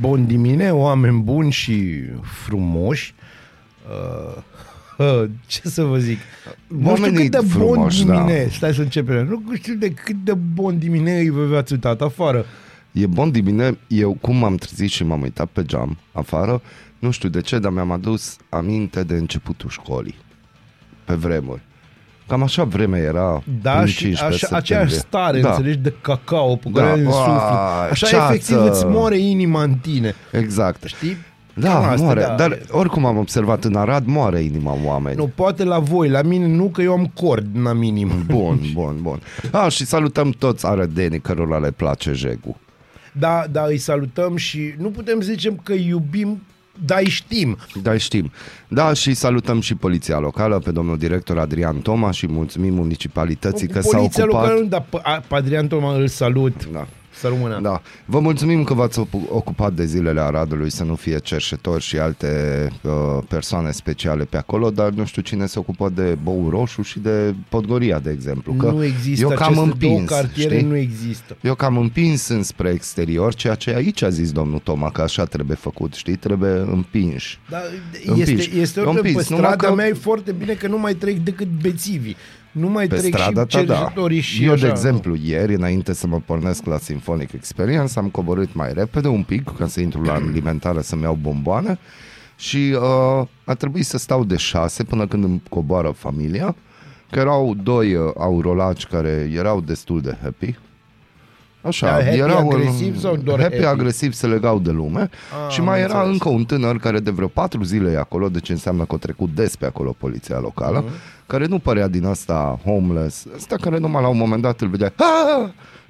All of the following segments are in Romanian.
Bun dimine, oameni buni și frumoși. Uh, ce să vă zic? Nu știu Oamenii cât de bun frumoși, dimine. da. Stai să începem. Nu știu de cât de bun dimine îi v-ați uitat afară. E bun dimine, eu cum m-am trezit și m-am uitat pe geam afară, nu știu de ce, dar mi-am adus aminte de începutul școlii. Pe vremuri. Cam așa vreme era Da, prin și 15 așa, septembrie. aceeași stare, da, înțelegi, de cacao pe Da, care îl uai, sufli. Așa ceață. efectiv îți moare inima în tine. Exact. Știi? Da, Cam asta, moare. da. Dar oricum am observat în Arad, moare inima oameni. Nu, poate la voi, la mine nu, că eu am cord, n-am minim. Bun, bun, bun. A, și salutăm toți arădenii cărora le place jegul. Da, da, îi salutăm și nu putem să zicem că îi iubim, dar îi știm. Da, știm. Da, și salutăm și poliția locală pe domnul director Adrian Toma și mulțumim municipalității că s-a Poliția ocupat. locală, dar pe, a- pe Adrian Toma îl salut. Da. Să rămână. Da. Vă mulțumim că v-ați opu- ocupat de zilele Aradului să nu fie cerșetori și alte uh, persoane speciale pe acolo, dar nu știu cine se ocupă de Bou Roșu și de Podgoria, de exemplu. Că nu există eu cam aceste două împins, cartiere, știi? nu există. Eu cam împins înspre exterior, ceea ce aici a zis domnul Toma, că așa trebuie făcut, știi? Trebuie împinși. Dar Împingi. este, este Împingi, ordine pe numai strada că- mea e foarte bine că nu mai trec decât bețivii. Nu mai Pe trec strada și ta, da. cercetorii și Eu, așa. de exemplu, ieri, înainte să mă pornesc la Symphonic Experience, am coborât mai repede un pic, ca să intru la alimentară să-mi iau bomboane și uh, a trebuit să stau de șase până când îmi coboară familia, că erau doi uh, aurolaci care erau destul de happy. Așa, Da, happy erau agresiv sau doar happy, happy? agresiv se legau de lume Ah, și am mai era înțeles. încă un tânăr care de vreo patru zile e acolo, deci înseamnă că a trecut des pe acolo poliția locală, Mhm. care nu părea din asta homeless, ăsta care numai la un moment dat îl vedea "Ah!"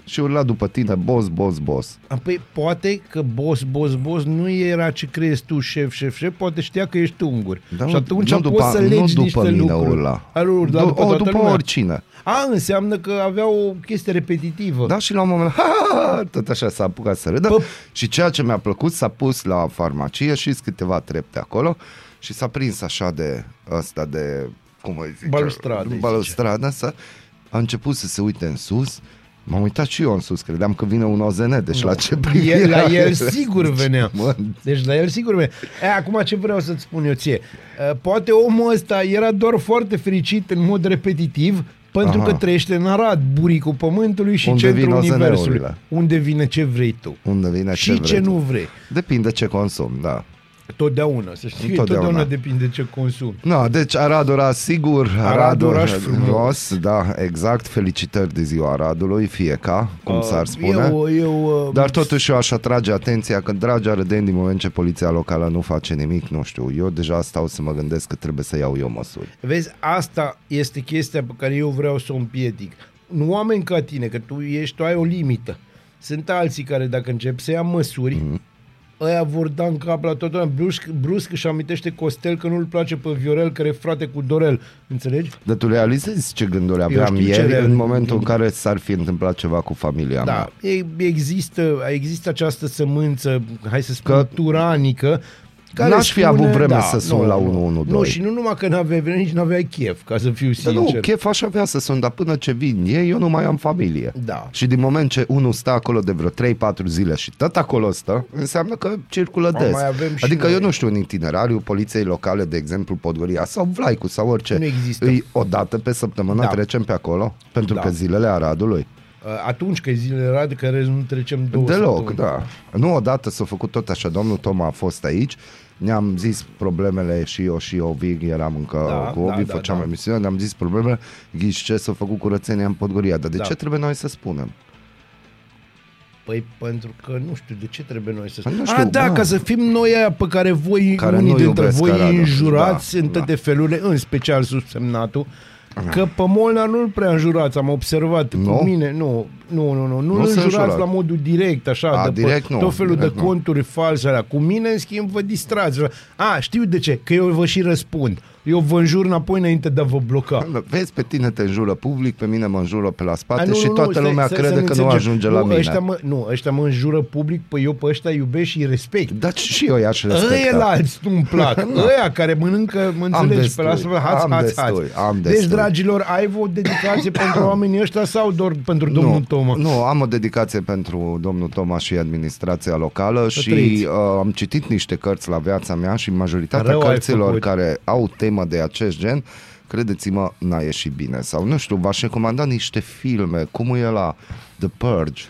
Și urla după tine, boss, boss, boss. Păi poate că boss, boss, boss nu era ce crezi tu, șef, șef, șef, poate știa că ești ungur. Da, și nu- atunci nu poți după- să nu legi după niște mine lucruri. urla. A, urla Du- după o, toată după lumea. oricine. A, înseamnă că avea o chestie repetitivă. Da, și la un moment, ha, tot așa s-a apucat să râdă. Bă. Și ceea ce mi-a plăcut, s-a pus la farmacie și câteva trepte acolo și s-a prins așa de ăsta de, cum îi zice? Balustradă, îi Balustradă, să, a început să se uite în sus. M-am uitat și eu în sus, credeam că vine un OZN, deci la ce privire El, la are? el sigur venea. Mă, Deci la el sigur venea. E, acum ce vreau să-ți spun eu ție? E, Poate omul ăsta era doar foarte fericit în mod repetitiv pentru Aha. că trăiește în Arad, buricul pământului și Unde centrul vin universului. OZN-urile. Unde vine ce vrei tu. unde vine și ce ce, vrei tu. nu vrei. Depinde ce consum, da. Totdeauna, să știi, Întotdeauna. totdeauna, depinde ce consumi. No, deci Arad oraș sigur, Arad, Arad, oraș frumos. frumos. da, exact, felicitări de ziua Aradului, fie ca, cum s-ar spune. Eu, eu, uh, Dar totuși eu aș atrage atenția că, dragi arădeni, din moment ce poliția locală nu face nimic, nu știu, eu deja stau să mă gândesc că trebuie să iau eu măsuri. Vezi, asta este chestia pe care eu vreau să o împiedic. Nu oameni ca tine, că tu ești, tu ai o limită. Sunt alții care dacă încep să ia măsuri, mm-hmm. Ăia vor da în cap la toată lumea. Brusc, brusc își amintește Costel că nu-l place pe Viorel, care e frate cu Dorel. Înțelegi? Dar tu realizezi ce gânduri aveam știu ce ieri real- în momentul în care s-ar fi întâmplat ceva cu familia Da, mea? e, există, există această sămânță, hai să spun, Că- turanică, care N-aș fi spune- avut vreme da, să sun nu, la nu. 112. Nu, și nu numai că n-aveai vreme, nici n-aveai chef, ca să fiu Dar sincer. nu, chef aș avea să sun, dar până ce vin ei, eu nu mai am familie. Da. Și din moment ce unul stă acolo de vreo 3-4 zile și tot acolo stă, înseamnă că circulă Mai des. avem și adică noi. eu nu știu, în itinerariul poliției locale, de exemplu, Podgoria sau Vlaicu sau orice, Nu există. îi o dată pe săptămână Da. trecem pe acolo, pentru Da. că zilele Aradului. Atunci că e zilele rade, care nu trecem două Deloc, săptămâni. da. Nu odată s-a făcut tot așa, domnul Toma a fost aici, ne-am zis problemele și eu și Ovi, eram încă Da, cu Ovi, da, da, făceam da. emisiune, ne-am zis problemele, ghiși ce s-a făcut curățenia în Podgoria, dar de Da. ce trebuie noi să spunem? Păi pentru că nu știu de ce trebuie noi să Păi nu A, știu, da, da. ca să fim noi aia pe care voi, Care unii nu dintre iubesc voi Aradul. înjurați Da, în toate da. felurile, în special subsemnatul, Că pe Molnar nu-l prea înjurați, am observat. Nu? Cu mine, nu, nu, nu, nu. Nu, Nu îl se înjurați înjurat. la modul direct, așa, A, de pe direct nu, tot felul direct de nu. conturi false alea. Cu mine, în schimb, vă distrați. A, știu de ce, că eu vă și răspund. Eu vă înjur înapoi înainte de a vă bloca. Vezi, pe tine te înjură public, pe mine mă înjură pe la spate A, nu, și nu, nu, toată stai, lumea să- crede să ne că nu înțelegem. ajunge nu, la mine. Ăștia mă, nu, ăștia mă înjură public, păi eu pe ăștia iubesc și îi respect. Dar și eu i-aș respecta. Ăia alți nu-mi plac. Ăia care mănâncă, mă înțelegi, pe la destui, hați, am hați, destui, hați. am Deci, destui. dragilor, ai o dedicație pentru oamenii ăștia sau doar pentru domnul nu, Toma? Nu, am o dedicație pentru domnul Toma și administrația locală și trăiți. uh, am citit niște cărți la viața mea și majoritatea Rău ai cărților făcut. care au temă de acest gen, credeți-mă, n-a ieșit bine. Sau nu știu, v-aș recomanda niște filme, cum e la The Purge.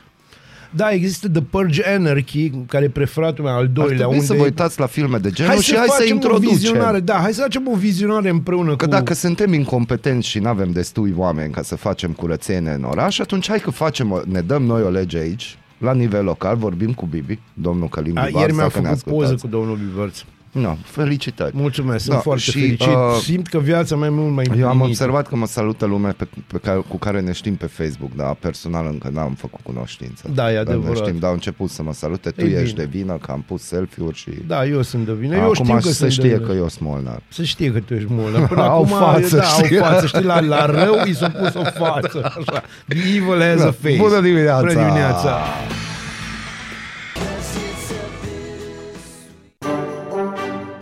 Da, există The Purge Anarchy, care e preferatul meu al Ar doilea. trebui unde să vă uitați la filme de genul Hai și să hai să facem o introducem. vizionare, da, hai să facem o vizionare împreună Că cu... dacă suntem incompetenți și nu avem destui oameni ca să facem curățenie în oraș, atunci hai că facem, o- ne dăm noi o lege aici, la nivel local, vorbim cu Bibi, domnul Călim A, Bibar, ieri mi-a dacă ne făcut poză ascultați. cu domnul Bivărț. No, felicitări. Mulțumesc, sunt Da, foarte și, fericit. uh, Simt că viața mea e mult mai Eu am împlinită. observat că mă salută lumea pe, pe care, cu care ne știm pe Facebook, dar personal încă n-am făcut cunoștință. Da, e Dar ne adevărat. știm, dar au început să mă salute, tu Ei ești bine. de vină, că am pus selfie-uri și... Da, eu sunt de vină. Eu Acum știu că să sunt știe de vină. că eu sunt molnar. Să știe că tu ești molnar. Până Au acum, față, da, știi? au față, știi, la, la rău i s-a pus o față. Așa. The evil has Da. a face. Bună dimineața! Bună dimineața!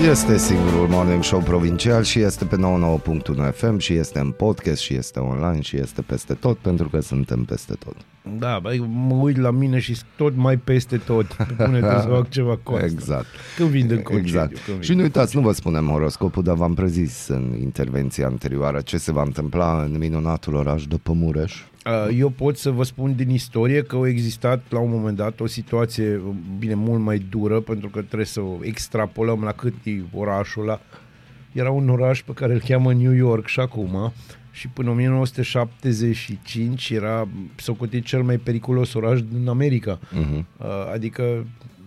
Este singurul morning show provincial și este pe 99.1 FM și este în podcast și este online și este peste tot pentru că suntem peste tot. Da, băi, mă uit la mine și tot mai peste tot. Pune să fac ceva cu asta. Exact. Când vin din concediu. Exact. când vin. Și nu uitați, nu vă spunem horoscopul, dar v-am prezis în intervenția anterioară ce se va întâmpla în minunatul oraș de Pămureș. Uh, Eu pot să vă spun din istorie că a existat la un moment dat o situație, bine, mult mai dură, pentru că trebuie să o extrapolăm la cât e orașul ăla. Era un oraș pe care îl cheamă New York și acum, și până 1975 era socotit cel mai periculos oraș din America. Uh-huh. Uh, Adică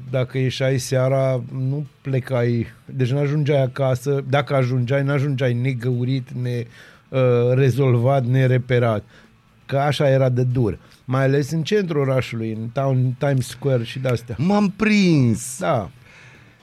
dacă ieșai seara, nu plecai, deci nu ajungeai acasă, dacă ajungeai, nu ajungeai negăurit, ne uh, rezolvat, nereperat. Că așa era de dur. Mai ales în centrul orașului, în town, Times Square și de-astea. M-am prins! Da,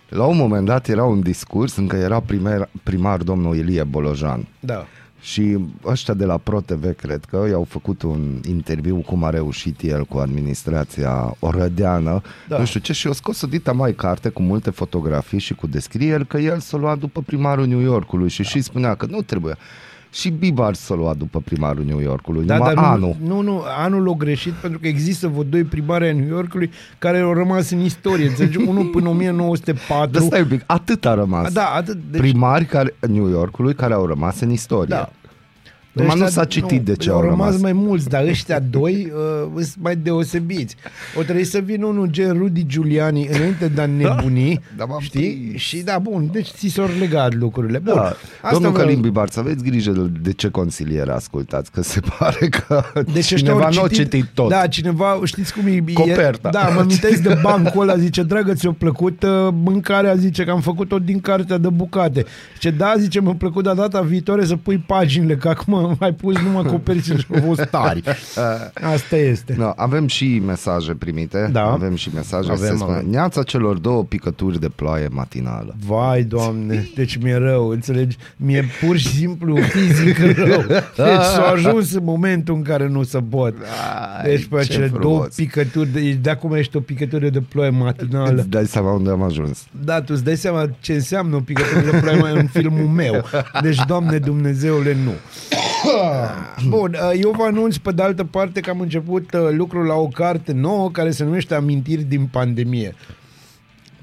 La un moment dat era un discurs în care era primar, primar domnul Ilie Bolojan. da. Și ăștia de la ProTV, cred că, i-au făcut un interviu cum a reușit el cu administrația orădeană, Da. da. nu știu ce, și o scos o dita mai carte cu multe fotografii și cu descrieri că el s-a luat după primarul New Yorkului și da. și spunea că nu trebuie. Și Bibar s-a luat după primarul New Yorkului, Da, numai dar anul. nu, nu, nu, anul l-a greșit pentru că există vreo doi primari ai New Yorkului care au rămas în istorie. Înțelegi? Unul până 1904. Dar stai un pic, atât a rămas. Da, atât. Deci... Primari care, New Yorkului care au rămas în istorie. Da. Numai nu Ăștia- s-a citit de ce au au rămas. rămas. mai mulți, dar ăștia doi uh, sunt mai deosebiți. O trebuie să vină unul gen Rudy Giuliani înainte de a nebuni, Da, m-am știi? prins. Și da, bun, deci ți s-au legat lucrurile. Bun, Da. Domnul vreau- Călim Bibar, să aveți grijă de, de ce consiliere ascultați, că se pare că Deci ăștia cineva au nu a citit tot. Da, cineva, știți cum e? Coperta. E, da, mă amintesc de bancul ăla, zice, dragă, ți-a plăcut uh, mâncarea, zice că am făcut-o din cartea de bucate. Zice, da, zice, mi-a plăcut, dar data viitoare să pui paginile, că acum am mai pus numai coperțile și au fost tari. Asta este. No, avem și mesaje primite. Da. Avem și mesaje. Avem, se spune, avem. Neața celor două picături de ploaie matinală. Vai, doamne, deci mi-e rău, înțelegi? Mi-e pur și simplu fizic rău. Deci s-a ajuns în momentul în care nu se pot. Deci pe ce acele frumos. două picături, de, de acum ești o picătură de ploaie matinală. Îți dai seama unde am ajuns. Da, tu îți dai seama ce înseamnă o picătură de ploaie în filmul meu. Deci, Doamne Dumnezeule, nu. Bun, uh, eu vă anunț pe de altă parte că am început uh, lucrul la o carte nouă care se numește Amintiri din pandemie.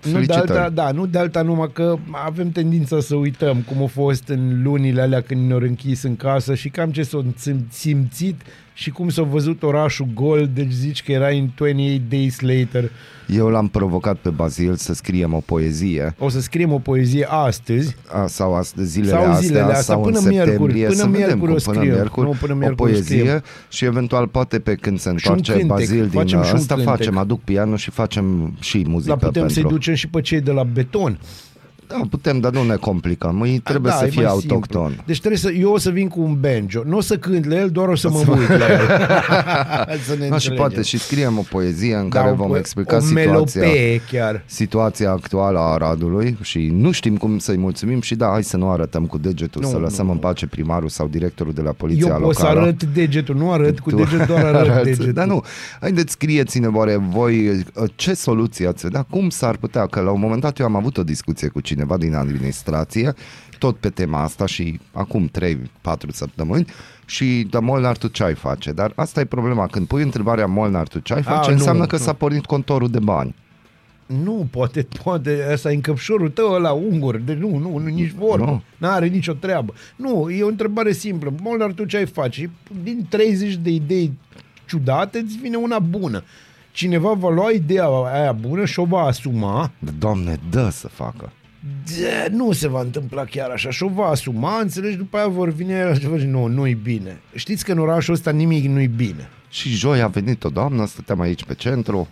Nu de Felicitări. alta, da, nu de alta numai că avem tendința să uităm cum a fost în lunile alea când ne-au închis în casă și cam ce s-au simț- simțit și cum s-a văzut orașul gol, deci zici că era în 28 days later. Eu l-am provocat pe Bazil să scriem o poezie O să scriem o poezie astăzi. a, sau astăzi, zilele, Sau astea, zilele astea, sau până în miercuri, septembrie, până să vedem miercuri cum, o până scriem. miercuri, Nu, până o miercuri o poezie scriem. și eventual poate pe când se un întoarce cântec, Bazil din facem și un ăsta, cântec. facem, aduc pianul și facem și muzică Dar putem să-i pentru... ducem și pe cei de la beton. Da, putem, dar nu ne complicăm. Îi trebuie da, să e fie mai autohton. Simplu. Deci trebuie să, eu o să vin cu un banjo. Nu o să cânt la el, doar o să mă uit la el. să ne Da, și înțelegem. poate și scriem o poezie în Da, care o vom po- explica o situația, melopee chiar. situația actuală a Aradului și nu știm cum să-i mulțumim și da, hai să nu arătăm cu degetul, Nu, să nu, lăsăm nu. în pace primarul sau directorul de la poliția Eu pot să locală. arăt degetul, nu arăt cu Tu degetul, doar arăt arăți. degetul. Dar nu, haideți scrieți-ne oare voi ce soluție ați vedea, cum s-ar putea, că la un moment dat eu am avut o discuție cu cineva din administrație, tot pe tema asta și acum 3-4 săptămâni și da, Molnar, tu ce ai face? Dar asta e problema, când pui întrebarea Molnar, tu ce ai A, face, nu, înseamnă că nu. s-a pornit contorul de bani. Nu, poate, poate, ăsta e încăpșorul tău ăla ungur, de nu, nu, nu nici vorbă, Nu. nu. n-are nicio treabă. Nu, e o întrebare simplă. Molnar, tu ce ai face? Din 30 de idei ciudate, îți vine una bună. Cineva va lua ideea aia bună și o va asuma. Doamne, dă să facă. De, nu se va întâmpla chiar așa și o va asuma, înțelegi, după aia vor vine el și vor zice, nu, nu-i bine. Știți că în orașul ăsta nimic nu-i bine. Și joi a venit o doamnă, stăteam aici pe centru,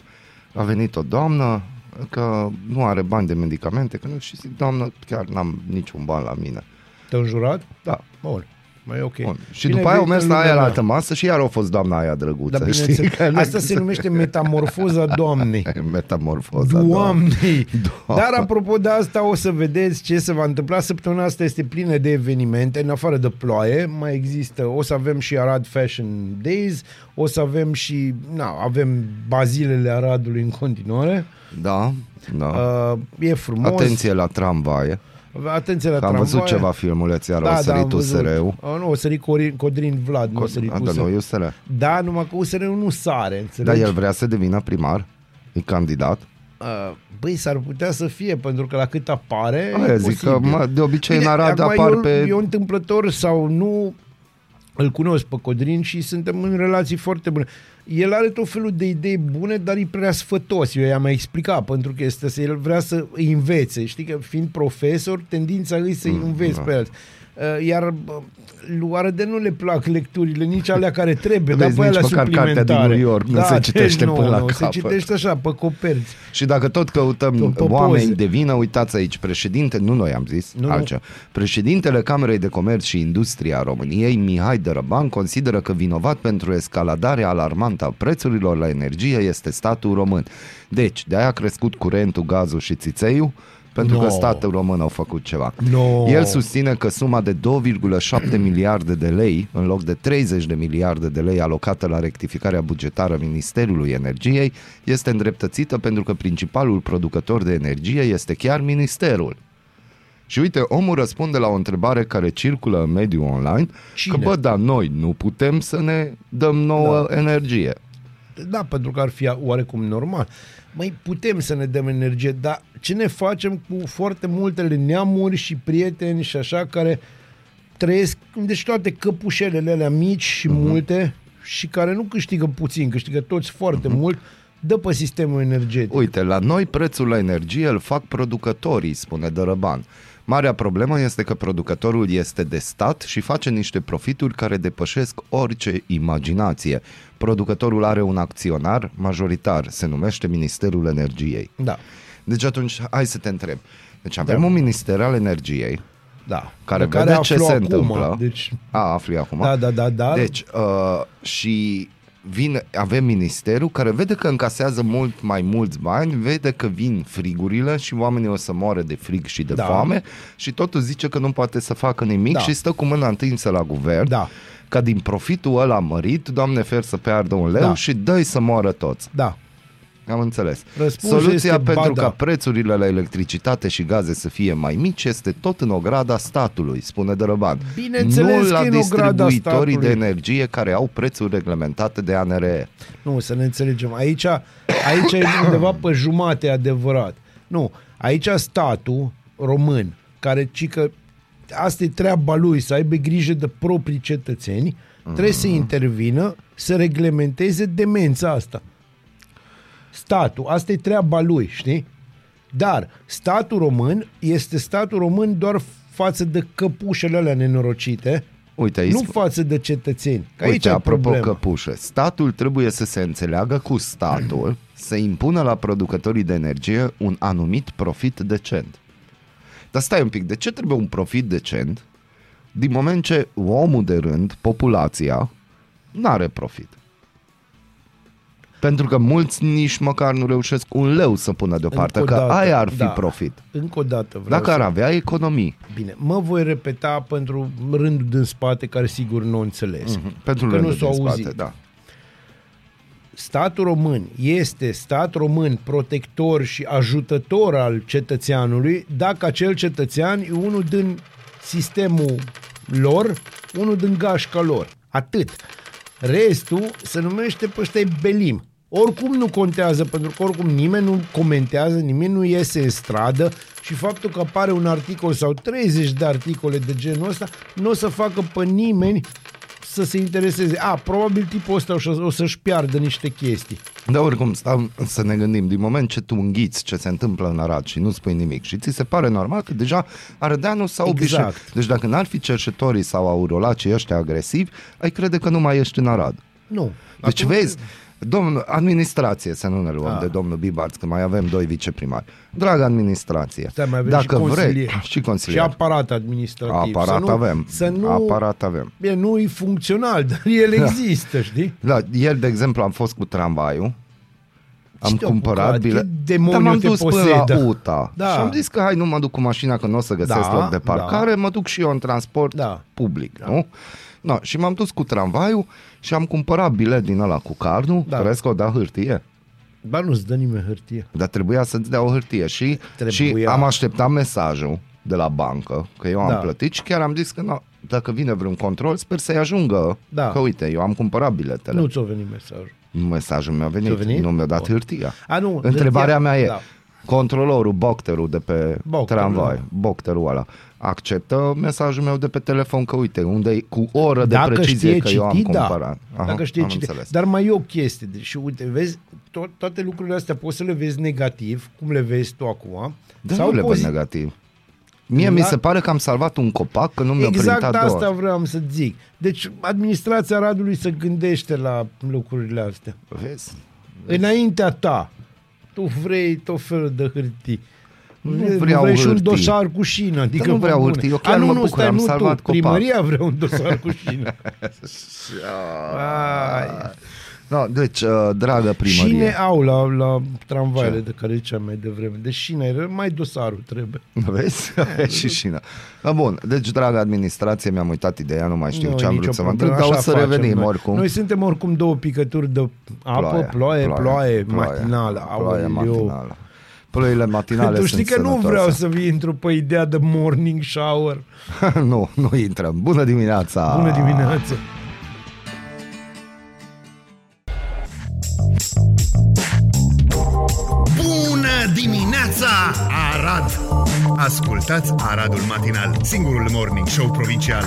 a venit o doamnă că nu are bani de medicamente, că nu și zic, doamnă, chiar n-am niciun ban la mine. Te-au jurat? Da, Bun, mai e ok. Bun. Și Bine după aia au venit mers în la aia lumea la mea. altă masă și iar a fost doamna aia drăguță. Dar știi? bineînțeles, Că nu- asta se numește metamorfoza doamnei. Metamorfoza, Doamne! Doamne. Dar apropo de asta o să vedeți ce se va întâmpla. Săptămâna asta este plină de evenimente, în afară de ploaie. Mai există, o să avem și Arad Fashion Days, o să avem și, na, avem bazilele Aradului în continuare. Da, da. Uh, e frumos. Atenție la tramvaie. Atenție la Că am văzut tramvaie. ceva filmuleț, iar Da, da, da, o sărit am văzut. USR-ul. Uh, nu, o sărit Corin, Codrin Vlad, nu o sărit A, da, USR. nu, USR. Da, numai că USR-ul nu sare, înțelegi? Dar el vrea să devină primar? E candidat? Uh, Băi, s-ar putea să fie, pentru că la cât apare... Aia e zic că posibil. mă, de obicei Bine, în Arad acum apar eu, pe... Eu întâmplător sau nu îl cunosc pe Codrin și suntem în relații foarte bune. El are tot felul de idei bune, dar e prea sfătos. Eu i-am mai explicat, pentru că este să el vrea să îi învețe. Știi că fiind profesor, tendința lui să-i Mm, înveți da. pe el. Uh, Iar bă, lui Arăde nu le plac lecturile, nici alea care trebuie, dar Vezi, pe alea nici măcar cartea din suplimentare. New York nu da, se citește deci până la nu, capăt. Se citește așa, pe coperți. Și dacă tot căutăm Pe poze. oameni de vină, uitați aici, președinte, nu noi am zis, Nu, nu. altceva. Președintele Camerei de Comerț și Industrie a României, Mihai Dărăban, consideră că vinovat pentru escaladarea alarmantă a prețurilor la energie este statul român. Deci, de-aia a crescut curentul, gazul și țițeiul, pentru No. că statul român au făcut ceva. No. El susține că suma de 2,7 miliarde de lei, în loc de 30 de miliarde de lei alocată la rectificarea bugetară a Ministerului Energiei, este îndreptățită pentru că principalul producător de energie este chiar Ministerul. Și uite, omul răspunde la o întrebare care circulă în mediul online, Cine? că bă, dar noi nu putem să ne dăm nouă da. energie. Da, pentru că ar fi oarecum normal. Mai putem să ne dăm energie, dar ce ne facem cu foarte multele neamuri și prieteni și așa care trăiesc, deci toate căpușelele alea mici și uh-huh. multe și care nu câștigă puțin, câștigă toți foarte uh-huh. mult, dă pe sistemul energetic. Uite, la noi prețul la energie îl fac producătorii, spune Dărăban. Marea problemă este că producătorul este de stat și face niște profituri care depășesc orice imaginație. Producătorul are un acționar majoritar, se numește Ministerul Energiei. Da, Deci atunci, hai să te întreb. Deci avem Da. un Minister al Energiei, da. care De vede ce aflu se acum, întâmplă. Deci, A, afli acum? da, da, da, da. Deci, uh, și vine, avem ministerul care vede că încasează mult mai mulți bani, vede că vin frigurile și oamenii o să moară de frig și de Da. foame și totul zice că nu poate să facă nimic Da. și stă cu mâna întinsă la guvern Da. ca din profitul ăla mărit, Doamne fer să piardă un leu Da. și dă să moară toți. da. Am înțeles. Răspunsul Soluția este pentru ba da. ca prețurile la electricitate și gaze să fie mai mici este tot în ograda statului, spune Dărăban. Bineînțeles nu la că e în ograda distribuitorii de statului. energie care au prețuri reglementate de ANRE. Nu, să ne înțelegem. Aici, aici e undeva pe jumate adevărat. Nu, aici statul român, care ci că asta e treaba lui, să aibă grijă de proprii cetățeni, trebuie să intervină să reglementeze demența asta. Statul, asta e treaba lui, știi? Dar statul român este statul român doar față de căpușele alea nenorocite, Uite, aici, nu față de cetățeni. Că aici uite e apropo problema. căpușe, statul trebuie să se înțeleagă cu statul, să impună la producătorii de energie un anumit profit decent. Dar stai un pic, de ce trebuie un profit decent din moment ce omul de rând, populația, nu are profit? Pentru că mulți nici măcar nu reușesc un leu să pună deoparte, Încă o că dată, aia ar fi da. profit. Încă o dată vreau Dacă ar să... avea economii. Bine, mă voi repeta pentru rândul din spate care sigur nu o înțeles. Mhm. Pentru Că nu rândul s-au din spate, auzit. da. Statul român este stat român protector și ajutător al cetățeanului dacă acel cetățean e unul din sistemul lor, unul din gașca lor. Atât. Restul se numește pe ăștia belim. Oricum nu contează, pentru că oricum nimeni nu comentează, nimeni nu iese în stradă și faptul că apare un articol sau 30 de articole de genul ăsta nu o să facă pe nimeni să se intereseze. A, probabil tipul ăsta o, să, o să-și piardă niște chestii. Dar oricum, stau să ne gândim, din moment ce tu înghiți ce se întâmplă în Arad și nu spui nimic și ți se pare normal că deja arădeanul s-a Exact. obișnuit. Deci dacă n-ar fi cerșetorii sau aurolacii ăștia agresivi, ai crede că nu mai ești în Arad. Nu. Deci Acum- vezi, domnul, administrație, să nu ne luăm Da. de domnul Bibarț, că mai avem doi viceprimari. Dragă administrație, Stai, mai avem dacă și vrei, consilier. și Și consilier. aparat administrativ. Aparat să nu, avem. Să nu, Aparat avem. Bine, nu e funcțional, dar el există, știi? Da, ieri, de exemplu, am fost cu tramvaiul, am te-a cumpărat apucat? bilet, Ce demoniu dar m-am te dus până posedă? la UTA Da. și am zis că hai, nu mă duc cu mașina, că nu o să găsesc Da, loc de parcare, mă duc și eu în transport Da. public, nu? No, și m-am dus cu tramvaiul și am cumpărat bilet din ăla cu cardul, Da. da. crezi că o da hârtie? Ba nu-ți dă nimeni hârtie. Dar trebuia să-ți dea o hârtie și, și Trebuia. am așteptat mesajul de la bancă, că eu am Da. plătit și chiar am zis că no, dacă vine vreun control, sper să-i ajungă, Da. că uite, eu am cumpărat biletele. Nu ți-o venit mesajul. Mesajul mi-a venit, Ți-a venit? nu mi-a dat Bun. hârtia. A, nu, Întrebarea hârtia- mea e, da. controlorul, bocterul de pe Bocterul, tramvai, da. bocterul ăla, acceptă mesajul meu de pe telefon că uite, unde e cu o oră de Dacă precizie știe că eu am citi, da. cumpărat. Dacă știe am citi. înțeles. Dar mai e o chestie. Deci, uite, vezi, to- toate lucrurile astea poți să le vezi negativ, cum le vezi tu acum. Dar nu le văd pozi- negativ. Mie La- mi se pare că am salvat un copac, că nu mi-a Exact printat asta două. vreau să zic. Deci administrația Radului se gândește la lucrurile astea. Vezi? Înaintea ta, tu vrei tot felul de hârtii. Nu Vrei- vreau vrei și un hârtii. dosar cu șină. Adică nu vreau bă, bune. hârtii, eu chiar A, nu, mă nu, bucur, stai, am nu salvat tu. copac. Primăria vrea un dosar cu șină. Ai. No, deci, uh, dragă primărie, Șine au la, la tramvaile Ce? de care ziceam mai devreme. Deci șine, mai dosarul trebuie. vezi? și șină. Da, bun, deci, dragă administrație, mi-am uitat ideea, nu mai știu Nu ce e am nicio vrut să vă problemă, întreb, dar o așa să facem revenim noi. oricum. Noi suntem oricum două picături de apă, ploaie, ploaie, matinală. Ploaie Aoleu. matinală. Ploile matinale Tu știi sunt că nu sănătoase. vreau să vii intru pe ideea de morning shower. nu, nu intrăm. Bună dimineața! Bună dimineața! Bună dimineața, Arad! Ascultați Aradul Matinal, singurul morning show provincial.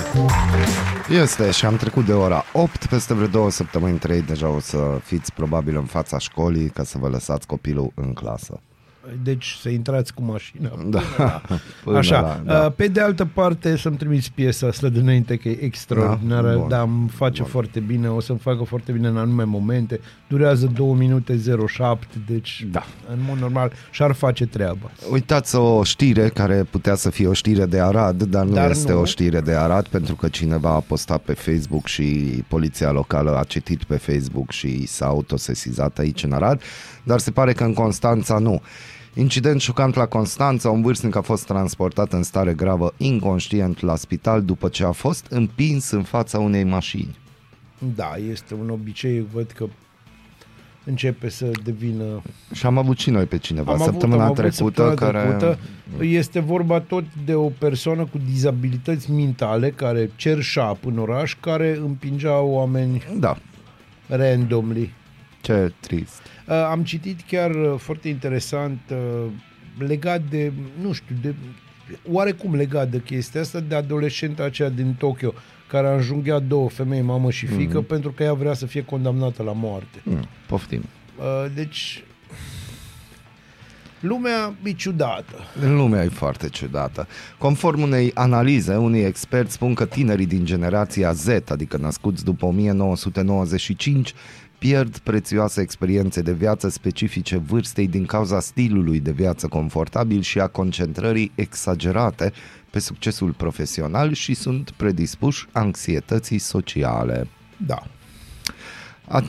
Este și am trecut de ora 8, peste vreo două săptămâni, trei, deja o să fiți probabil în fața școlii ca să vă lăsați copilul în clasă. Deci să intrați cu mașina. Da. Până Așa, la, da. da. pe de altă parte să-mi trimiți piesa asta de înainte că e extraordinară, Da? da, Bun. dar îmi face Bun. foarte bine, o să-mi facă foarte bine în anume momente, durează 2 minute 07, deci Da. în mod normal și-ar face treaba. Uitați o știre care putea să fie o știre de Arad, dar nu Dar este nu. o știre de Arad pentru că cineva a postat pe Facebook și poliția locală a citit pe Facebook și s-a autosesizat aici în Arad, dar se pare că în Constanța nu. Incident șocant la Constanța, un vârstnic a fost transportat în stare gravă inconștient la spital după ce a fost împins în fața unei mașini. Da, este un obicei, văd că începe să devină... Și am avut și noi pe cineva Am avut- săptămâna am avut trecută săptămâna care... trecută. Este vorba tot de o persoană cu dizabilități mentale care cerșa în oraș, care împingea oameni Da, randomly. Ce trist. Uh, am citit chiar uh, foarte interesant uh, legat de, nu știu, de oarecum legat de chestia asta de adolescenta aceea din Tokyo care a înjunghiat două femei, mamă și fică, mm-hmm. pentru că ea vrea să fie condamnată la moarte. Mm, poftim. Uh, deci, lumea e ciudată. Lumea e foarte ciudată. Conform unei analize, unii experți spun că tinerii din generația Z, adică născuți după 1995, pierd prețioase experiențe de viață specifice vârstei din cauza stilului de viață confortabil și a concentrării exagerate pe succesul profesional și sunt predispuși anxietății sociale. Da. A,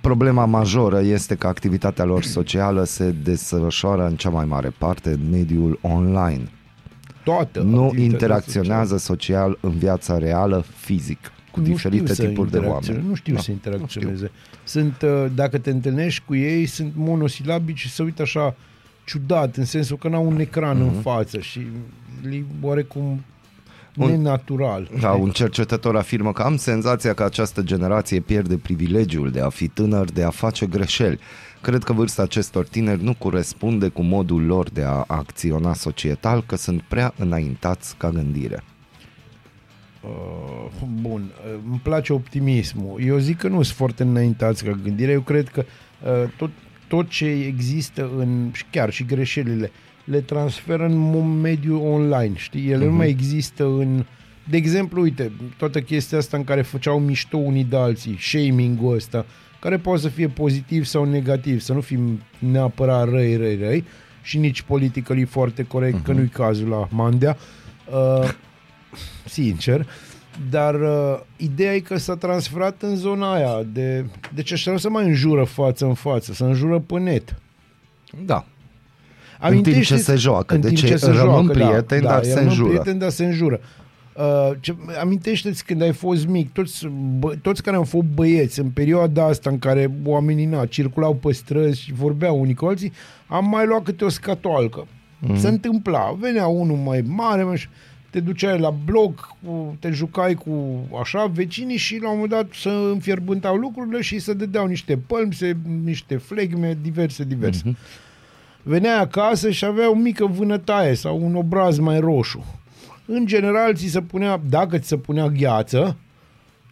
problema majoră este că activitatea lor socială se desfășoară în cea mai mare parte în mediul online. Toată Nu activitatea interacționează social în viața reală fizic cu Nu diferite știu să tipuri de interacționeze, oameni. Nu știu Da, să nu interacționeze. Sunt, uh, dacă te întâlnești cu ei, sunt monosilabici și se uită așa ciudat, în sensul că n-au un ecran în față și li oarecum Mhm. Un- nenatural. Da, un cercetător afirmă că am senzația că această generație pierde privilegiul de a fi tânăr, de a face greșeli. Cred că vârsta acestor tineri nu corespunde cu modul lor de a acționa societal, că sunt prea înaintați ca gândire. Uh, bun, uh, îmi place optimismul. Eu zic că nu sunt foarte înaintați ca gândire. Eu cred că uh, tot, tot ce există în, și chiar și greșelile, le transferă în mo- mediul online, știi? Ele uh-huh. nu mai există în... De exemplu, uite, toată chestia asta în care făceau mișto unii de alții, shaming-ul ăsta, care poate să fie pozitiv sau negativ, să nu fim neapărat răi, răi, răi, și nici politically foarte corect, uh-huh. că nu-i cazul la Mandea. Uh, sincer, dar uh, ideea e că s-a transferat în zona aia de... Deci ăștia nu se mai înjură față în față, se înjură pe net. Da. În timp ce se joacă. În Deci timp ce se rămân joacă, prieteni, da, dar da, se rămân înjură. prieteni, dar se înjură. Uh, ce, amintește-ți când ai fost mic, toți, bă, toți care au fost băieți în perioada asta în care oamenii na, circulau pe străzi și vorbeau unii cu alții, am mai luat câte o scatoalcă. Mm. Se întâmpla, venea unul mai mare, mai, ș- te duceai la bloc, cu- te jucai cu așa vecinii și la un moment dat se înfierbântau lucrurile și se dădeau niște pălmse, niște flegme, diverse, diverse. Mm-hmm. Venea acasă și avea o mică vânătaie sau un obraz mai roșu. În general, ți se punea, dacă ți se punea gheață,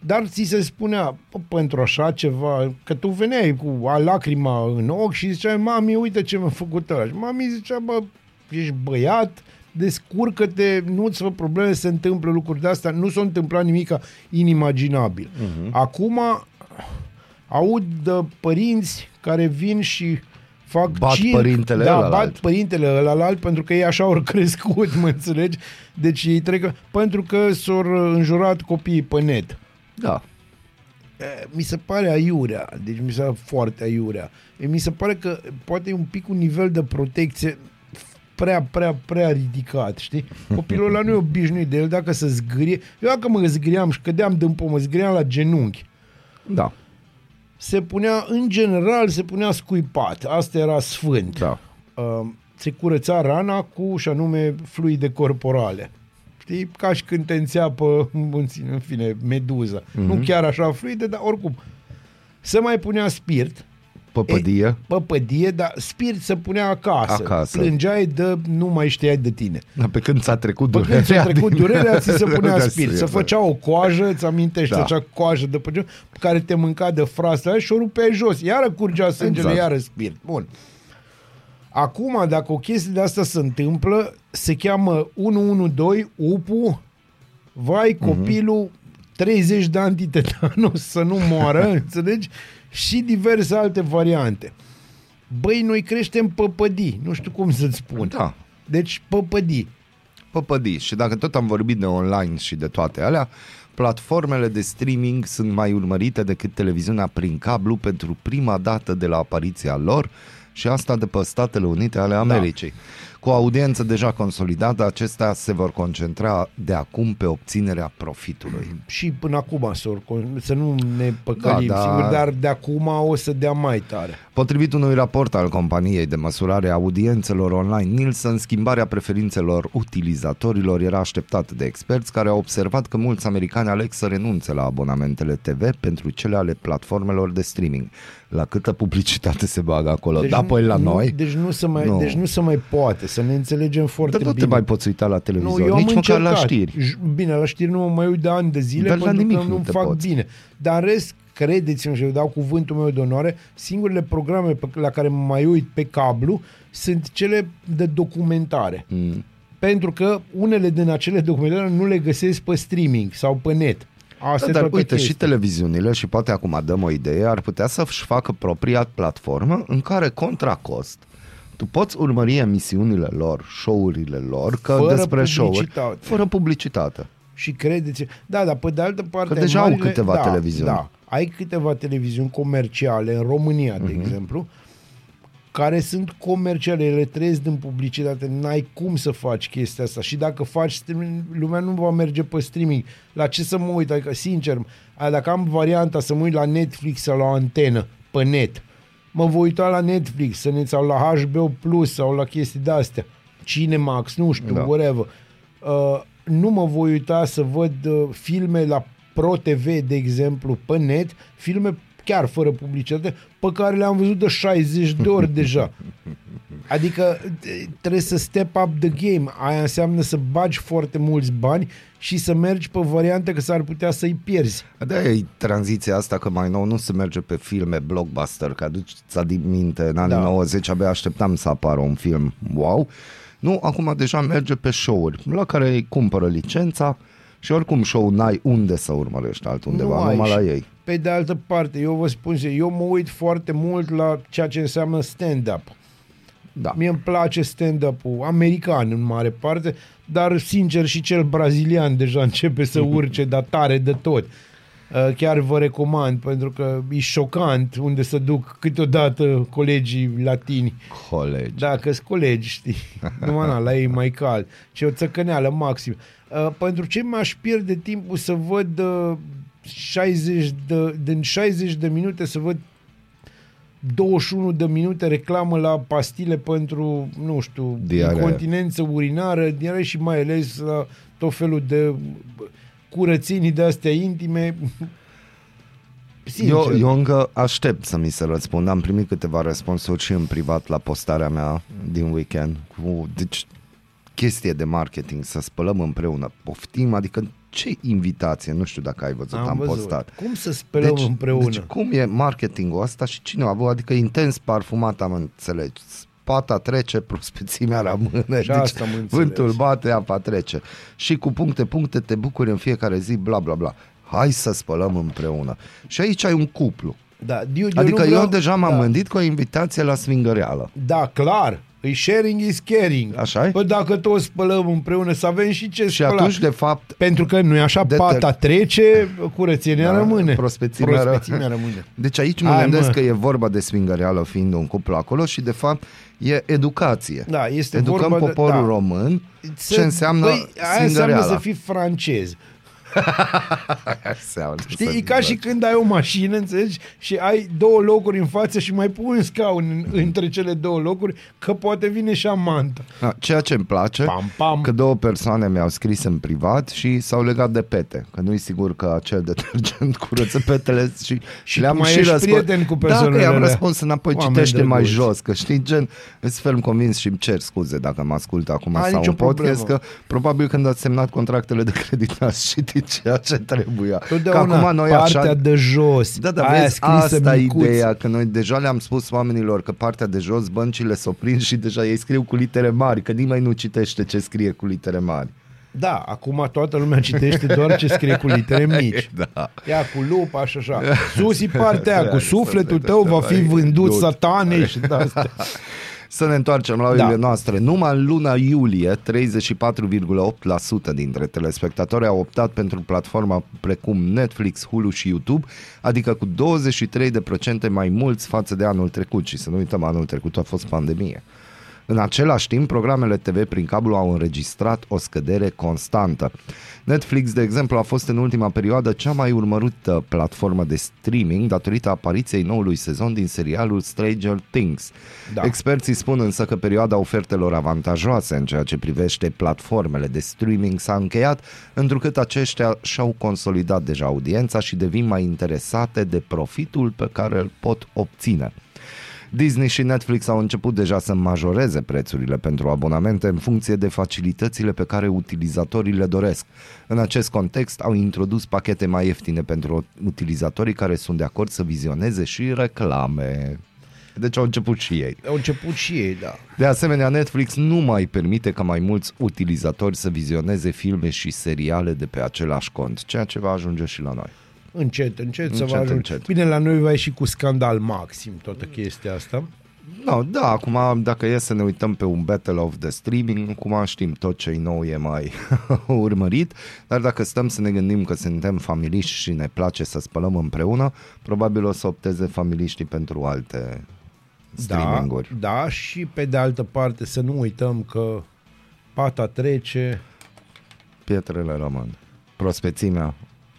dar ți se spunea, "Bă, pentru așa ceva, că tu veneai cu a lacrima în ochi și ziceai, mami, uite ce mi-a făcut ăla. Și mami zicea, bă, ești băiat, descurcă-te, nu-ți fă probleme, se întâmplă lucruri de astea, nu s-a întâmplat nimic inimaginabil. Uh-huh. Acum aud de părinți care vin și fac Bat circ, părintele da, ălălalt. bat părintele ălalt pentru că ei așa au crescut, mă înțelegi? Deci ei trec pentru că s-au înjurat copiii pe net. Da. E, Mi se pare aiurea, deci mi se pare foarte aiurea. E, Mi se pare că poate e un pic un nivel de protecție prea, prea, prea ridicat, știi? Copilul ăla nu e obișnuit de el dacă se zgârie. Eu dacă mă zgâriam și cădeam din pomă, zgâriam la genunchi. Da. Se punea, în general, se punea scuipat. Asta era sfânt. Da. Uh, se curăța rana cu, și anume, fluide corporale. Știi? Ca și când te înțeapă, în sine- în fine, meduză. Mm-hmm. Nu chiar așa fluide, dar oricum. Se mai punea spirit, Păpădie. păpădie, dar spirit se punea acasă. Acasă. Plângeai de nu mai știai de tine. Da, pe când ți-a trecut Pe durerea. când ți-a trecut din- durerea, ți se punea Da, spirit. Se serios. făcea o coajă, îți amintești, Da. da. acea coajă de pe care te mânca de frasă aia și o rupeai jos. Iară curgea sângele, Exact. exact. iară spirit. Bun. Acum, dacă o chestie de asta se întâmplă, se cheamă 112 UPU, vai, Mhm. copilul 30 de antitetanos să nu moară, înțelegi? Și diverse alte variante. Băi, noi creștem păpădii, nu știu cum să-ți spun. Da. Deci păpădii. păpădii. Și dacă tot am vorbit de online și de toate alea, platformele de streaming sunt mai urmărite decât televiziunea prin cablu pentru prima dată de la apariția lor și asta de pe Statele Unite ale Americii. Da. Cu o audiență deja consolidată, acestea se vor concentra de acum pe obținerea profitului. și până acum să, oricum, să nu ne păcălim, Da, da, da. da. sigur, dar de acum o să dea mai tare. Potrivit unui raport al companiei de măsurare a audiențelor online Nielsen, schimbarea preferințelor utilizatorilor era așteptată de experți care au observat că mulți americani aleg să renunțe la abonamentele TV pentru cele ale platformelor de streaming. La câtă publicitate se bagă acolo? Deci da, nu- păi la nu, noi? Deci nu, se mai, Nu. deci nu se mai poate să ne înțelegem foarte Dar nu bine. te mai poți uita la nu, televizor, eu am nici măcar la încercat. știri. J- Bine, la știri nu mă mai uit de ani de zile Dar la pentru nimic că nu nu te fac poți. bine. Dar în rest, credeți-mă și eu dau cuvântul meu de onoare, singurele programe pe, la care mă mai uit pe cablu sunt cele de documentare. Mm. Pentru că unele din acele documentare nu le găsesc pe streaming sau pe net. Asta Da, e dar toată uite, și chestia. televiziunile, și poate acum dăm o idee, ar putea să-și facă propria platformă în care, contra cost, tu poți urmări emisiunile lor, show-urile lor, că Fără despre show-uri, publicitate. fără publicitate. Și credeți Da, dar pe de altă parte... Că deja au marile, câteva da, televiziuni. Da, ai câteva televiziuni comerciale în România, de Mhm. exemplu, care sunt comerciale, ele trăiesc din publicitate, n-ai cum să faci chestia asta și dacă faci streaming, lumea nu va merge pe streaming. La ce să mă uit? Adică, sincer, a, dacă am varianta să mă uit la Netflix sau la o antenă pe net, mă voi uita la Netflix să ne, sau la HBO Plus sau la chestii de-astea, Cinemax, nu știu, Da. da. whatever. Uh, nu mă voi uita să văd uh, filme la Pro TV, de exemplu, pe net, filme chiar fără publicitate, pe care le-am văzut de 60 de ori deja. Adică e, trebuie să step up the game. Aia înseamnă să bagi foarte mulți bani și să mergi pe variante că s-ar putea să-i pierzi. Da, e tranziția asta că mai nou nu se merge pe filme blockbuster, că aduceți minte, în anii Da. da. 90 abia așteptam să apară un film wow. Nu, acum deja merge pe show-uri, la care îi cumpără licența și oricum show n-ai unde să urmărești altundeva, Nu ai numai și- la ei. Pe de altă parte, eu vă spun, sincer, eu mă uit foarte mult la ceea ce înseamnă stand-up. Da. Mie îmi place stand-up-ul american în mare parte, dar sincer și cel brazilian deja începe să urce, dar tare de tot. Uh, Chiar vă recomand, pentru că e șocant unde să duc câteodată colegii latini. Colegi. Da, că sunt colegi, știi? Numai na, la ei mai cald. Și o țăcăneală maxim. Uh, pentru ce m-aș pierde timpul să văd uh, 60 de, din 60 de minute să văd 21 de minute reclamă la pastile pentru, nu știu, Diaree. incontinență urinară, diaree și mai ales la tot felul de curățenii de astea intime. Sincer. Eu, eu încă aștept să mi se răspundă. Am primit câteva răspunsuri și în privat la postarea mea din weekend. Cu, deci, chestie de marketing, să spălăm împreună. Poftim, adică ce invitație, nu știu dacă ai văzut, am, am văzut. postat. Cum să spălăm deci, împreună? Deci cum e marketingul ăsta și cine a avut, adică intens parfumat am înțeles. Pata trece, prospețimea rămâne. Și deci asta am înțeles. vântul bate, apa trece. Și cu puncte, puncte te bucuri în fiecare zi, bla bla bla. Hai să spălăm împreună. Și aici ai un cuplu. Da, eu, Adică nu eu, vreau, deja m-am da, gândit cu o invitație la swingăreală. Da, clar. E sharing is caring. Așa e? Păi dacă toți spălăm împreună, să avem și ce Și spăla. atunci, de fapt, Pentru că nu e așa, De pata trece, curățenia Da, rămâne. prospețimea ră- prospețimea rămâne. Deci aici mă Hai, gândesc mă. că e vorba de swingăreală fiind un cuplu acolo și de fapt e educație. Da, este Educăm vorba de- poporul da. român Să- ce înseamnă Băi, aia înseamnă swingăreala. să fii francez. Înseamnă Știi, să e ca și când ai o mașină, înțelegi, și ai două locuri în față și mai pui un scaun în, între cele două locuri, că poate vine și amanta. Da, ceea ce îmi place, Pam, pam. că două persoane mi-au scris în privat și s-au legat de pete. Că nu-i sigur că acel detergent curăță petele și, Și tu mai ești prieten cu Da, persoanele că i-am alea. răspuns înapoi, Oameni citește mai drăguți. jos, că știi, gen, îți ferm convins și îmi cer scuze dacă mă ascult acum Ai sau nicio un podcast, problemă. că probabil când ați semnat contractele de credit n-ați citit ceea ce trebuia. Totdeauna că acum noi partea așa... de jos, Da, da, aia vezi, scrisă asta e micuț. ideea, că noi deja le-am spus oamenilor că partea de jos, băncile s-o prind și deja ei scriu cu litere mari, că nimeni nu citește ce scrie cu litere mari. Da, acum toată lumea citește doar ce scrie cu litere mici. Da. Ia cu lupa și așa. Sus e partea aia, cu Da, sufletul da, tău da, va da, fi e vândut dut. satanei și de astea. Să ne întoarcem la Da. oile noastre. Numai în luna iulie, 34,8% dintre telespectatori au optat pentru platforma precum Netflix, Hulu și YouTube, adică cu 23% mai mulți față de anul trecut. Și să nu uităm, anul trecut a fost pandemie. În același timp, programele TV prin cablu au înregistrat o scădere constantă. Netflix, de exemplu, a fost în ultima perioadă cea mai urmărită platformă de streaming datorită apariției noului sezon din serialul Stranger Things. Da. Experții spun însă că perioada ofertelor avantajoase în ceea ce privește platformele de streaming s-a încheiat, întrucât aceștia și-au consolidat deja audiența și devin mai interesate de profitul pe care îl pot obține. Disney și Netflix au început deja să majoreze prețurile pentru abonamente în funcție de facilitățile pe care utilizatorii le doresc. În acest context au introdus pachete mai ieftine pentru utilizatorii care sunt de acord să vizioneze și reclame. Deci au început și ei. Au început și ei, da. De asemenea, Netflix nu mai permite ca mai mulți utilizatori să vizioneze filme și seriale de pe același cont, ceea ce va ajunge și la noi. Încet, încet, încet să Încet, vă ajung. încet. Bine, la noi va ieși cu scandal maxim toată chestia asta. No, da, acum dacă e să ne uităm pe un Battle of the Streaming, acum știm tot ce nou e mai urmărit, dar dacă stăm să ne gândim că suntem familiști și ne place să spălăm împreună, probabil o să opteze familiștii pentru alte Da, streaminguri. da, și pe de altă parte să nu uităm că pata trece, Pietrele rămân. Prospețimea,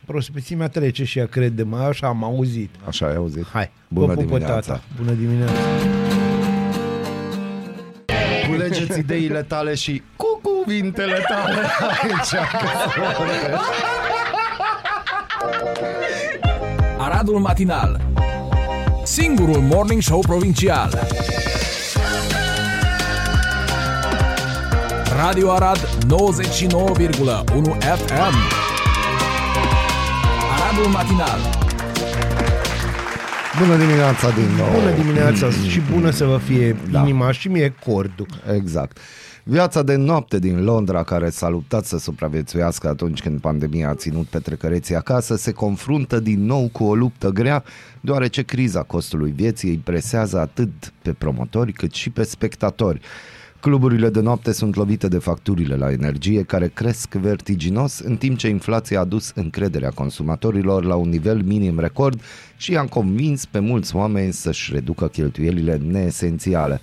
prospețimea trece și ea crede, mai așa am auzit. așa ai auzit? Hai, Bună vă pupă dimineața. tata. Bună dimineața. Culegeți ideile tale și cu cuvintele tale aici. Aradul Matinal Singurul Morning Show Provincial Radio Arad 99,1 FM Aradul Matinal Bună dimineața din nou. Bună dimineața și bună să vă fie Da. inima și mie cordul. Exact. Viața de noapte din Londra, care s-a luptat să supraviețuiască atunci când pandemia a ținut petrecăreții acasă, se confruntă din nou cu o luptă grea, deoarece criza costului vieții îi presează atât pe promotori cât și pe spectatori. Cluburile de noapte sunt lovite de facturile la energie care cresc vertiginos în timp ce inflația a dus încrederea consumatorilor la un nivel minim record și i-a convins pe mulți oameni să-și reducă cheltuielile neesențiale.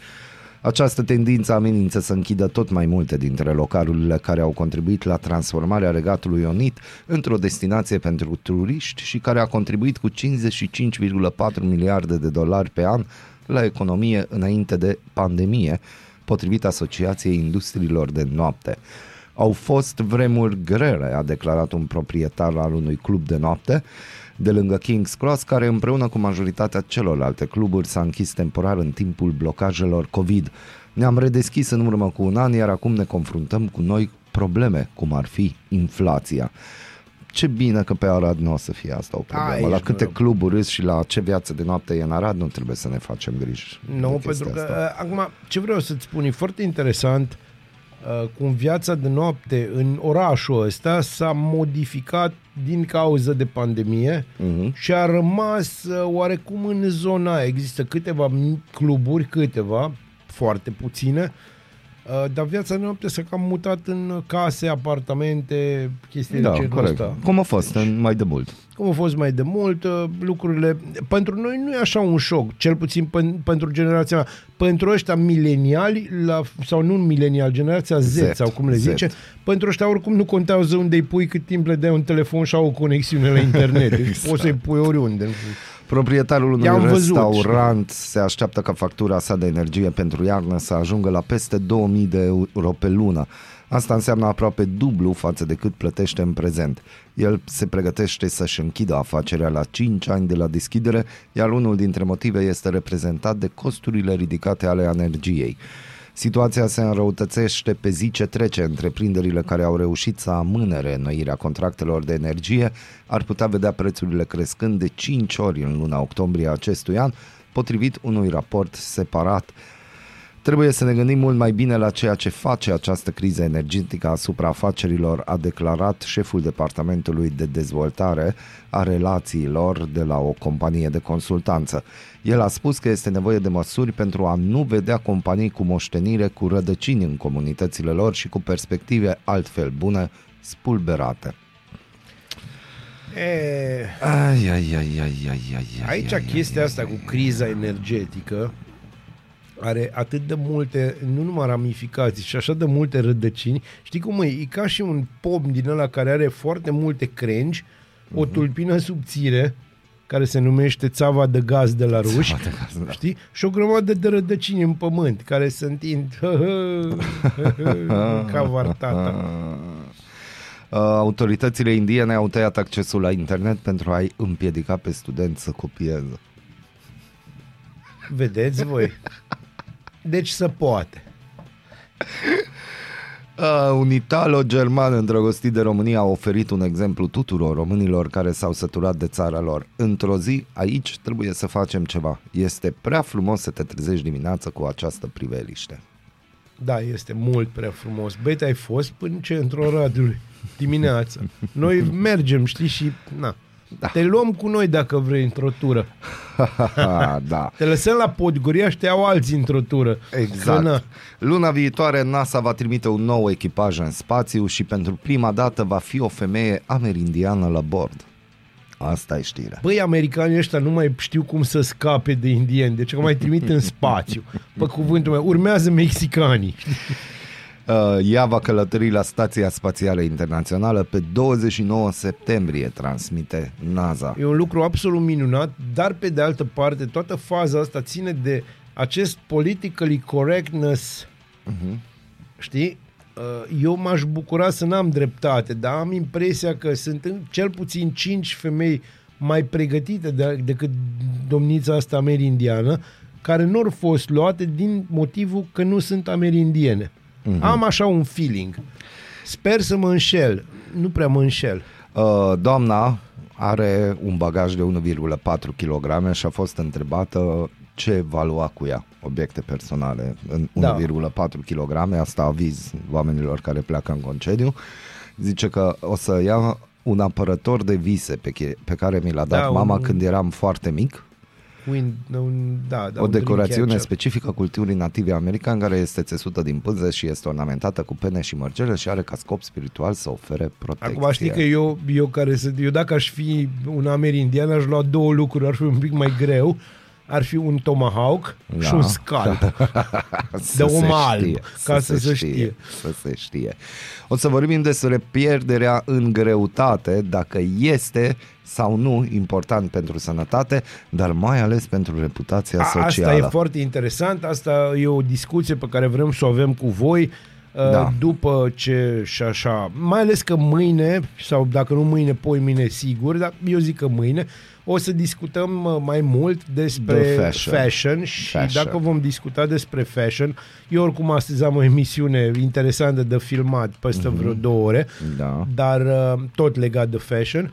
Această tendință amenință să închidă tot mai multe dintre localurile care au contribuit la transformarea Regatului Unit într-o destinație pentru turiști și care a contribuit cu 55,4 miliarde de dolari pe an la economie înainte de pandemie, potrivit Asociației Industriilor de Noapte. Au fost vremuri grele, a declarat un proprietar al unui club de noapte de lângă King's Cross, care împreună cu majoritatea celorlalte cluburi s-a închis temporar în timpul blocajelor COVID. Ne-am redeschis în urmă cu un an, iar acum ne confruntăm cu noi probleme, cum ar fi inflația. Ce bine că pe Arad nu o să fie asta o problemă. Aici la nu câte rău. cluburi îs și la ce viață de noapte e în Arad, nu trebuie să ne facem griji. de Nu, chestia pentru că asta. uh, acum ce vreau să-ți spun e foarte interesant uh, cum viața de noapte în orașul ăsta s-a modificat din cauza de pandemie Mhm. și a rămas uh, oarecum în zona aia. Există câteva mi- cluburi, câteva, foarte puține, uh, dar viața de noapte s-a cam mutat în case, apartamente, chestii Da, de genul corect. ăsta. Cum a fost în, mai de mult. cum a fost mai de mult, uh, lucrurile... Pentru noi nu e așa un șoc, cel puțin pen, pentru generația mea. Pentru ăștia mileniali, la, sau nu milenial, generația Z, Z, sau cum le Z. zice, pentru ăștia oricum nu contează unde îi pui, cât timp le dai un telefon și au o conexiune la internet. Deci Exact. poți să-i pui oriunde. Proprietarul unui I-am văzut. restaurant se așteaptă ca factura sa de energie pentru iarnă să ajungă la peste 2000 de euro pe lună. Asta înseamnă aproape dublu față de cât plătește în prezent. El se pregătește să-și închidă afacerea la 5 ani de la deschidere, iar unul dintre motive este reprezentat de costurile ridicate ale energiei. Situația se înrăutățește pe zi ce trece. Întreprinderile care au reușit să amâne reînnoirea contractelor de energie ar putea vedea prețurile crescând de 5 ori în luna octombrie a acestui an, potrivit unui raport separat. Trebuie să ne gândim mult mai bine la ceea ce face această criză energetică asupra afacerilor, a declarat șeful Departamentului de Dezvoltare a Relațiilor de la o companie de consultanță. El a spus că este nevoie de măsuri pentru a nu vedea companii cu moștenire cu rădăcini în comunitățile lor și cu perspective altfel bune spulberate. E, Ai, ai, ai, ai, ai, ai, ai, aici ai, chestia asta cu criza energetică are atât de multe, nu numai ramificații, și așa de multe rădăcini. Știi cum e? E ca și un pom din ăla care are foarte multe crengi, o Mhm. tulpină subțire, care se numește țava de gaz de la ruși, Țava de gaz, da. știi? Și o grămadă de rădăcini în pământ, care se întind ca vartata. Uh, Autoritățile indiene au tăiat accesul la internet pentru a-i împiedica pe studenți să copieze. Vedeți voi? Deci se poate. Uh, un italo-german îndrăgostit de România a oferit un exemplu tuturor românilor care s-au săturat de țara lor. Într-o zi, aici trebuie să facem ceva. Este prea frumos să te trezești dimineața cu această priveliște. Da, este mult prea frumos. Băi, ai fost până ce într-o radului dimineața. Noi mergem, știi, și na. Da. Te luăm cu noi dacă vrei într-o tură. da. Te lăsăm la Podgoria și te iau alții într-o tură. Exact. Că, na, Luna viitoare NASA va trimite un nou echipaj în spațiu și pentru prima dată va fi o femeie amerindiană la bord. Asta e știrea. Băi, americanii ăștia nu mai știu cum să scape de indieni, deci că mai trimit în spațiu. Pe cuvântul meu, urmează mexicanii. Uh, ea va călători la Stația Spațială Internațională pe 29 septembrie, transmite NASA. E un lucru absolut minunat, dar pe de altă parte, toată faza asta ține de acest politically correctness, uh-huh. știi? Uh, Eu m-aș bucura să n-am dreptate, dar am impresia că sunt în cel puțin cinci femei mai pregătite de, decât domnița asta amerindiană, care nu au fost luate din motivul că nu sunt amerindiene. Uh-huh. Am așa un feeling. Sper să mă înșel. Nu prea mă înșel. Uh, Doamna are un bagaj de 1,4 kg și a fost întrebată ce va lua cu ea, obiecte personale în Da. 1,4 kg, asta aviz oamenilor care pleacă în concediu. Zice că o să ia un apărător de vise pe, che- pe care mi l-a dat Da, mama un- când eram foarte mic, Un, un, da, da, o un decorațiune dreamcatcher. specifică culturii native americane care este țesută din pânze și este ornamentată cu pene și mărgele și are ca scop spiritual să ofere protecție. Acum știi că eu, eu, care sunt, eu dacă aș fi un amerindian aș lua două lucruri, ar fi un pic mai greu. Ar fi un tomahawk Da. și un scalp. Să de om se alb, știe, ca să să se se știe, știe. Să se știe. O să vorbim despre pierderea în greutate, dacă este sau nu important pentru sănătate, dar mai ales pentru reputația A, socială. Asta e foarte interesant, asta e o discuție pe care vrem să o avem cu voi Da. da. după ce și așa, mai ales că mâine, sau dacă nu mâine, poi mâine sigur, dar eu zic că mâine, o să discutăm uh, mai mult despre The fashion. fashion și Fashion. dacă vom discuta despre fashion, eu oricum astăzi am o emisiune interesantă de filmat peste Mhm. vreo două ore, Da. dar uh, tot legat de fashion.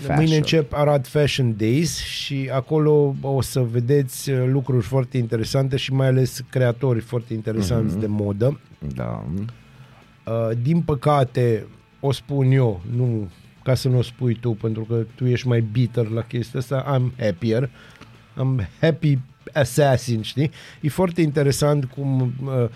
Fashion. Mâine încep Arad Fashion Days și acolo o să vedeți uh, lucruri foarte interesante și mai ales creatori foarte interesanți Mhm. mm-hmm. de modă. Da. Uh, din păcate, o spun eu, nu ca să nu o spui tu, pentru că tu ești mai bitter la chestia asta, I'm happier. I'm happy assassin, știi? E foarte interesant cum uh,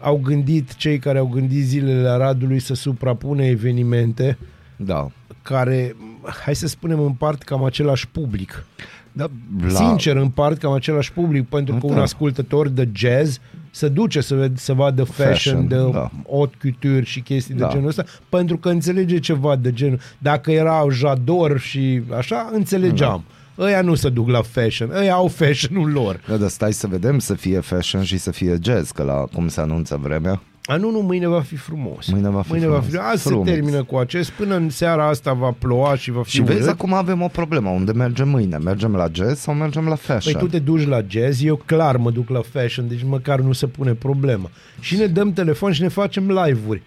au gândit cei care au gândit zilele Aradului să suprapune evenimente Da. Care, hai să spunem, împart cam același public. da. La... Sincer, împart cam același public, pentru că Da. un ascultător de jazz se duce să, ved- să vadă fashion, Fashion, de da. haute couture și chestii Da. de genul ăsta, pentru că înțelege ceva de genul. Dacă erau Jador și așa, înțelegeam. Da. Ăia nu se duc la fashion, ăia au fashion-ul lor. Da, dar stai să vedem să fie fashion și să fie jazz, că la cum se anunță vremea. A, nu, nu, mâine va fi frumos. Mâine va fi mâine frumos. Va fi, azi Frumos. se termină cu acest, până în seara asta va ploua și va fi Și vezi, urât. acum avem o problemă. Unde mergem mâine? Mergem la jazz sau mergem la fashion? Păi tu te duci la jazz, eu clar mă duc la fashion, deci măcar nu se pune problemă. Și ne dăm telefon și ne facem live-uri.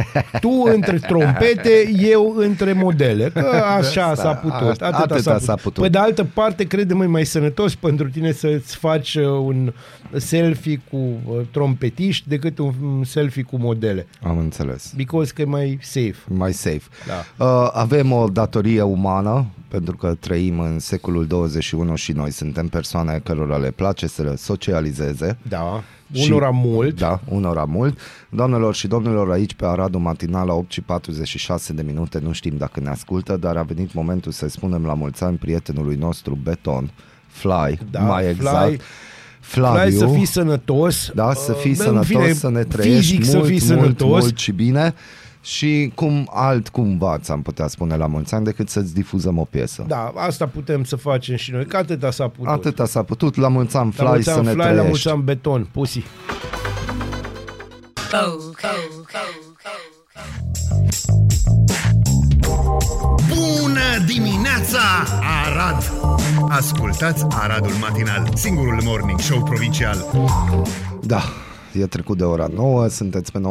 Tu între trompete, eu între modele. Că așa Asta, s-a putut. a- Atâta, atâta s-a, putut. s-a putut. Pe de altă parte, crede-mă, e mai sănătos pentru tine să-ți faci uh, un selfie cu uh, trompetiști decât un un selfie cu modele. Am înțeles. Because că e mai safe. mai safe. Da. Uh, avem o datorie umană, pentru că trăim în secolul 21 și noi suntem persoane cărora le place să socializeze. Da. Și- Unora mult. Da, unora mult. Doamnelor și domnilor, aici pe Aradul Matinal la 8 și 46 de minute, nu știm dacă ne ascultă, dar a venit momentul să spunem la mulți ani prietenului nostru Beton, Fly, Da, mai Fly. exact. Flaviu. Vrei să fii sănătos. Da, să fii uh, în sănătos, fine, să ne trăiești fizic mult, să fii mult, sănătos. mult și bine și cum alt cumva ți-am putea spune la mulți ani decât să-ți difuzăm o piesă. Da, asta putem să facem și noi, că atâta s-a putut. Atâta s-a putut, la mulți ani, La Fly, mulți să ani ne fly, la mulți trăiești. ani beton, pussy. Bună dimineața, Neața, Arad! Ascultați Aradul Matinal, singurul morning show provincial. Da, e trecut de ora 9, sunteți pe 99.1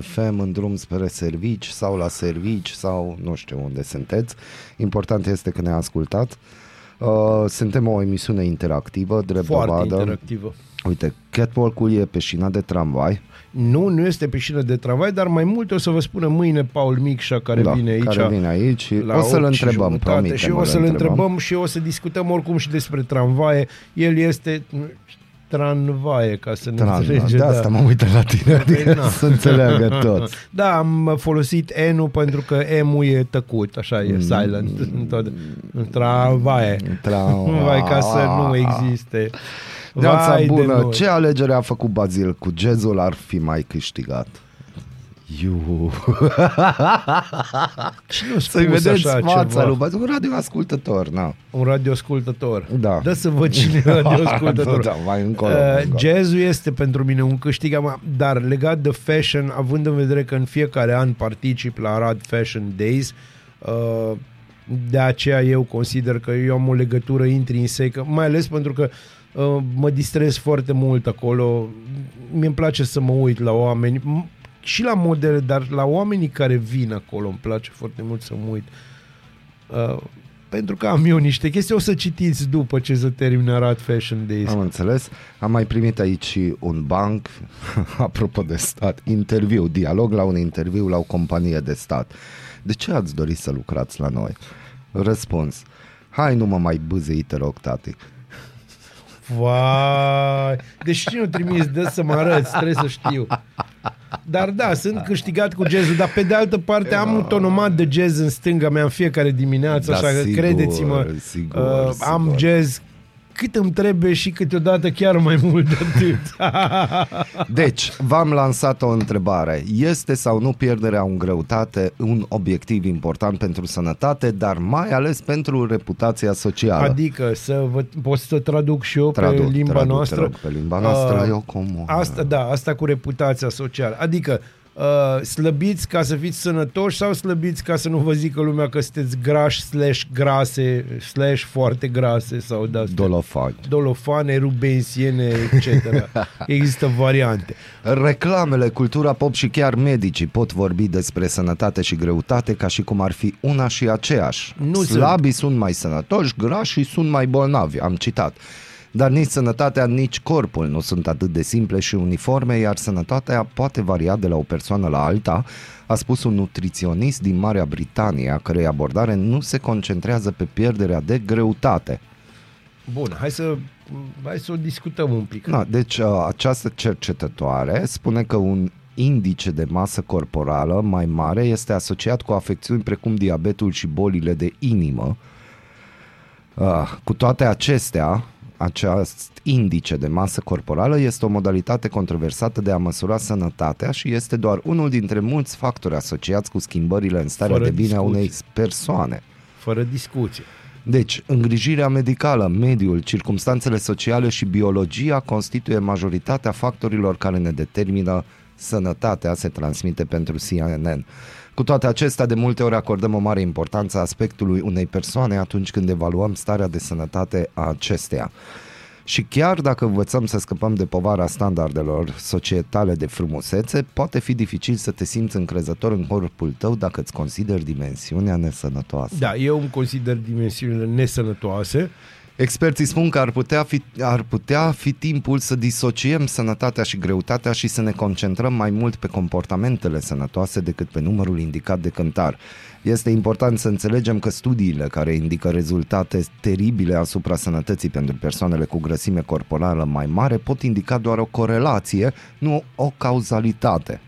FM în drum spre servici sau la servici sau nu știu unde sunteți. Important este că ne ascultați. Uh, suntem o emisiune interactivă, drept Foarte dovadă. interactivă. Uite, catwalk-ul e pe șina de tramvai. Nu, nu este pe șină de tramvai, dar mai multe o să vă spună mâine Paul Micșa care da, vine aici. care vine aici și la o să-l 8 și întrebăm, jumătate promitem. Și o să-l întrebăm și o să discutăm oricum și despre tramvaie. El este tranvaie, ca să ne Tran, înțelege. de asta mă uit la tine, adică na. să înțeleagă tot. Da, am folosit N-ul pentru că M-ul e tăcut, așa Mm. e, silent. în tot. Tramvaie. Tra- Vai, ca să nu existe. Neața Vai de bună, noi. ce alegere a făcut Bazil cu jazzul ar fi mai câștigat? Iu. Cine a Să-i spus vedeți așa fața ceva? lui Bazil, un radioascultător, na. Un radioascultător. Da. Dă să văd cine e radioascultător. Da, mai încolo, Uh, mai încolo. jazzul este pentru mine un câștig, am- dar legat de fashion, având în vedere că în fiecare an particip la Arad Fashion Days, uh, de aceea eu consider că eu am o legătură intrinsecă, mai ales pentru că uh, mă distrez foarte mult acolo. Mi-e place să mă uit la oameni, m- și la modele, dar la oamenii care vin acolo îmi place foarte mult să mă uit. Uh, pentru că am eu niște chestii, o să citiți după ce se termină Arad Fashion Days. Am înțeles. Am mai primit aici și un banc, apropo de stat, interviu, dialog la un interviu la o companie de stat. De ce ați dori să lucrați la noi? Răspuns. Hai, nu mă mai bâzei, te rog, tati. Vai, deci cine o trimis? Dă să mă arăți, trebuie să știu. Dar da, sunt câștigat cu jazzul, dar pe de altă parte am un tonomat de jazz în stânga mea în fiecare dimineață, Da, așa că sigur, credeți-mă, sigur, uh, am sigur. jazz cât îmi trebuie și câteodată chiar mai mult de atât. Deci, v-am lansat o întrebare. Este sau nu pierderea în greutate un obiectiv important pentru sănătate, dar mai ales pentru reputația socială? Adică să vă, pot să traduc și eu Traduc, pe limba traduc, te noastră. rog, pe limba noastră, Uh, eu cum... Asta, da, asta cu reputația socială. Adică uh, slăbiți ca să fiți sănătoși sau slăbiți ca să nu vă zică lumea că sunteți grași slash grase slash foarte grase sau de astea. Dolofani. Dolofane, rubensiene, etc. Există variante. Reclamele, cultura pop și chiar medicii pot vorbi despre sănătate și greutate ca și cum ar fi una și aceeași. Nu Slabii sunt mai sănătoși, grașii sunt mai bolnavi, am citat. Dar nici sănătatea, nici corpul nu sunt atât de simple și uniforme, iar sănătatea poate varia de la o persoană la alta, a spus un nutriționist din Marea Britanie, a cărei abordare nu se concentrează pe pierderea de greutate. Bun, hai să, hai să o discutăm un pic. Da, deci uh, această cercetătoare spune că un indice de masă corporală mai mare este asociat cu afecțiuni precum diabetul și bolile de inimă. Uh, Cu toate acestea, acest indice de masă corporală este o modalitate controversată de a măsura sănătatea și este doar unul dintre mulți factori asociați cu schimbările în starea Fără de bine a discuție. unei persoane. Fără discuție. Deci, îngrijirea medicală, mediul, circumstanțele sociale și biologia constituie majoritatea factorilor care ne determină sănătatea, se transmite pentru CNN. Cu toate acestea, de multe ori acordăm o mare importanță aspectului unei persoane atunci când evaluăm starea de sănătate a acesteia. Și chiar dacă învățăm să scăpăm de povara standardelor societale de frumusețe, poate fi dificil să te simți încrezător în corpul tău dacă îți consideri dimensiunea nesănătoasă. Da, eu îmi consider dimensiunile nesănătoase. Experții spun că ar putea, fi, ar putea fi timpul să disociem sănătatea și greutatea și să ne concentrăm mai mult pe comportamentele sănătoase decât pe numărul indicat de cântar. Este important să înțelegem că studiile care indică rezultate teribile asupra sănătății pentru persoanele cu grăsime corporală mai mare pot indica doar o corelație, nu o cauzalitate.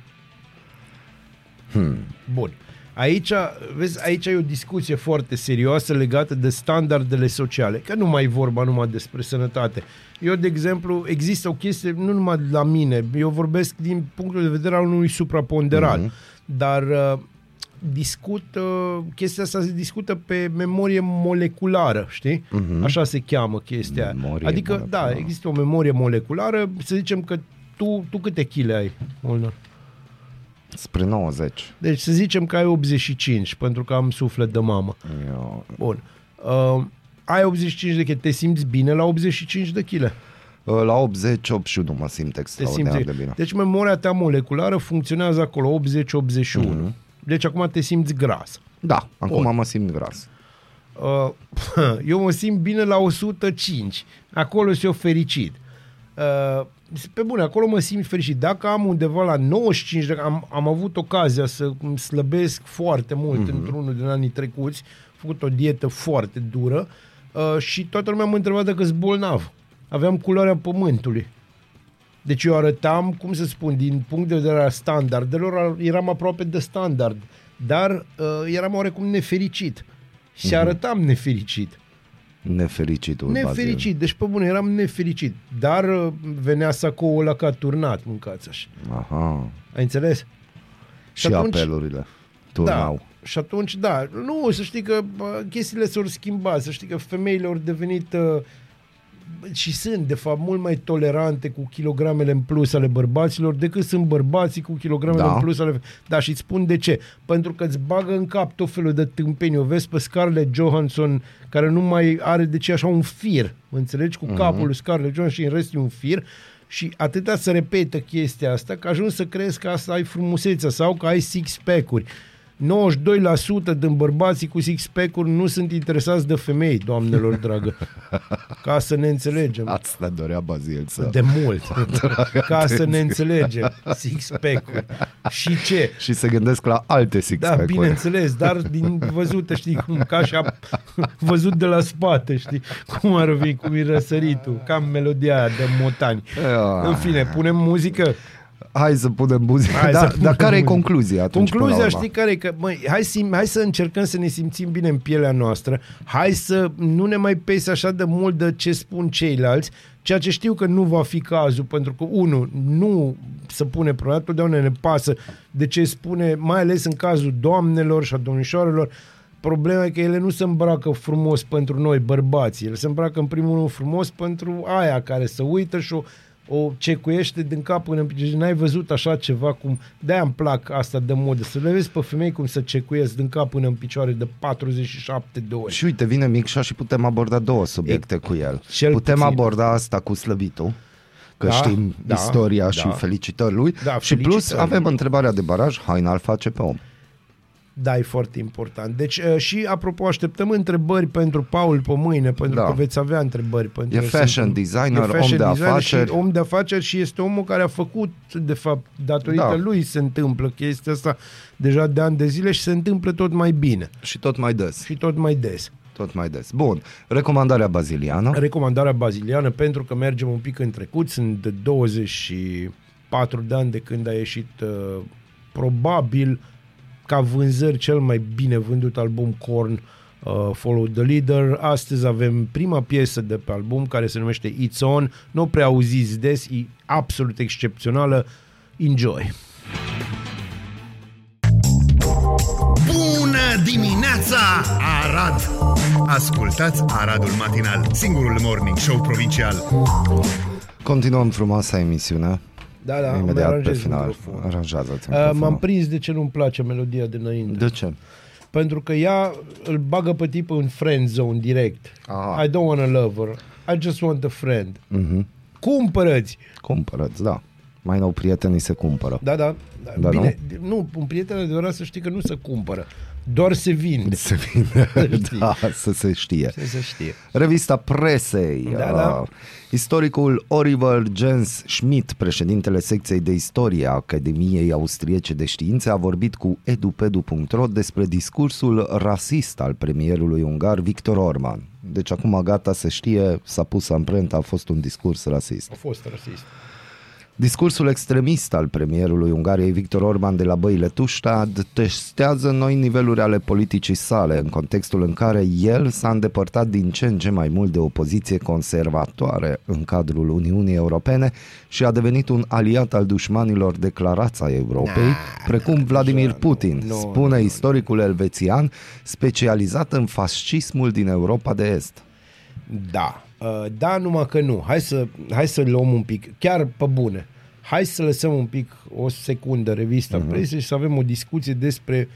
Bun. Aici, vezi, aici e o discuție foarte serioasă legată de standardele sociale, că nu mai e vorba numai despre sănătate. Eu, de exemplu, există o chestie, nu numai la mine, eu vorbesc din punctul de vedere al unui supraponderal, Mhm. mm-hmm. dar uh, discut, uh, chestia asta se discută pe memorie moleculară, știi? Mm-hmm. Așa se cheamă chestia. Memorie adică, moleculară. da, există o memorie moleculară, să zicem că tu, tu câte chile ai, Molnar? Spre 90. Deci să zicem că ai 85, pentru că am suflet de mamă. Eu... Bun. Uh, ai 85 de kg, te simți bine la 85 de kg. Uh, La 80, 81 mă simt Te extraordinar simți... de bine. Deci memoria ta moleculară funcționează acolo 80-81. Mhm. Deci acum te simți gras. Da, acum Bun. mă simt gras. Uh, eu mă simt bine la 105. Acolo sunt eu fericit. Uh, pe bune, acolo mă simt fericit. Dacă am undeva la 95, de- am, am avut ocazia să îmi slăbesc foarte mult Mhm. mm-hmm. într-unul din anii trecuți, am făcut o dietă foarte dură uh, și toată lumea mă întreba dacă sunt bolnav. Aveam culoarea pământului. Deci eu arătam, cum să spun, din punct de vedere al standardelor, eram aproape de standard, dar uh, eram oarecum nefericit. Și arătam nefericit. Nefericitul Nefericit, deci pe bune, eram nefericit. Dar uh, venea sacoul ăla ca turnat, mâncați așa. Bazil. Aha. Ai înțeles? Și, atunci- apelurile. Da. Turnau. Și atunci, da, nu, să știi că bă, chestiile s-au schimbat, să știi că femeile au devenit uh, și sunt, de fapt, mult mai tolerante cu kilogramele în plus ale bărbaților decât sunt bărbații cu kilogramele Da. în plus ale... Da, și îți spun de ce. Pentru că îți bagă în cap tot felul de tâmpeni. O vezi pe Scarlett Johansson, care nu mai are de ce așa un fir, mă înțelegi? Cu capul lui Scarlett Johansson și în rest e un fir. Și atâta să repetă chestia asta că ajungi să crezi că asta ai frumusețea sau că ai six-pack-uri. 92% din bărbații cu six-pack-uri nu sunt interesați de femei, doamnelor dragă. Ca să ne înțelegem. Asta dorea Bazil să... De mult. Ca să ne înțelegem. Six-pack-uri. Și ce? Și se gândesc la alte six Da, bineînțeles, dar din văzută, știi, cum, ca și a, văzut de la spate, știi, cum ar fi, cum e răsăritul, cam melodia aia de motani. Ia. În fine, punem muzică. Hai să punem muzică. Hai Da, să dar punem care e muzică. concluzia atunci? până la Concluzia, urmă? știi care e? Că, măi, hai, sim, hai să încercăm să ne simțim bine în pielea noastră, hai să nu ne mai pese așa de mult de ce spun ceilalți, ceea ce știu că nu va fi cazul, pentru că, unu, nu se pune problema, totdeauna ne pasă de ce spune, mai ales în cazul doamnelor și a domnișoarelor, Problema e că ele nu se îmbracă frumos pentru noi, bărbații. Ele se îmbracă în primul rând frumos pentru aia care se uită și o, o cecuiește din cap până în picioare. N-ai văzut așa ceva cum... De-aia îmi plac asta de modă. Să le vezi pe femei cum se cecuiesc din cap până în picioare de 47 de ori. Și uite, vine Micșa și putem aborda două subiecte cu el. cel Putem puțin. aborda asta cu slăbitul, că Da, știm da, istoria da. și felicitări lui. Da, și plus felicitări. avem întrebarea de baraj, haina îl face pe om. Da, e foarte important. Deci, uh, și apropo, așteptăm întrebări pentru Paul pe mâine, pentru Da. că veți avea întrebări. Pentru E el. fashion Sunt- designer, e om fashion de designer afaceri. Și om de afaceri și este omul care a făcut, de fapt, datorită Da. lui se întâmplă chestia asta deja de ani de zile și se întâmplă tot mai bine Și tot mai des. și tot mai des. Tot mai des. Bun. Recomandarea baziliană. Recomandarea baziliană, pentru că mergem un pic în trecut, sunt de 24 de ani de când a ieșit uh, probabil ca vânzări cel mai bine vândut album Korn, uh, Follow the Leader. Astăzi avem prima piesă de pe album care se numește It's On. Nu o prea auziți des, e absolut excepțională. Enjoy! Bună dimineața, Arad! Ascultați Aradul Matinal, singurul morning show provincial. Continuăm frumoasa emisiune. Da, da, îmi Imediat pe aranjez final. microfonul. Aranjează-ți Uh, m-am microfonul. prins de ce nu-mi place melodia de înainte. De ce? Pentru că ea îl bagă pe tip în friend zone direct. Aha. I don't want a lover. I just want a friend. Mhm. Cumpărăți! Cumpărăți, da. Mai nou prietenii se cumpără. Da, da. Da. Da, Bine, nu? un prieten adevărat să știi că nu se cumpără. Doar se vinde. Se vine, știi. da, să se știe. Să se știe. Revista presei. Da, da. Uh, Istoricul Oliver Jens Schmidt, președintele secției de istorie a Academiei Austriece de Științe, a vorbit cu edupedu.ro despre discursul rasist al premierului ungar Victor Orban. Deci acum gata se știe, s-a pus amprenta, a fost un discurs rasist. A fost rasist. Discursul extremist al premierului Ungariei Victor Orban de la Băile Tuștad testează noi niveluri ale politicii sale, în contextul în care el s-a îndepărtat din ce în ce mai mult de o poziție conservatoare în cadrul Uniunii Europene și a devenit un aliat al dușmanilor declarați ai Europei, precum Vladimir Putin, nu, spune nu, nu. istoricul elvețian, specializat în fascismul din Europa de Est. Da. Uh, da, numai că nu. Hai să, hai să luăm un pic, chiar pe bune. hai să lăsăm un pic o secundă revista uh-huh. presei și să avem o discuție despre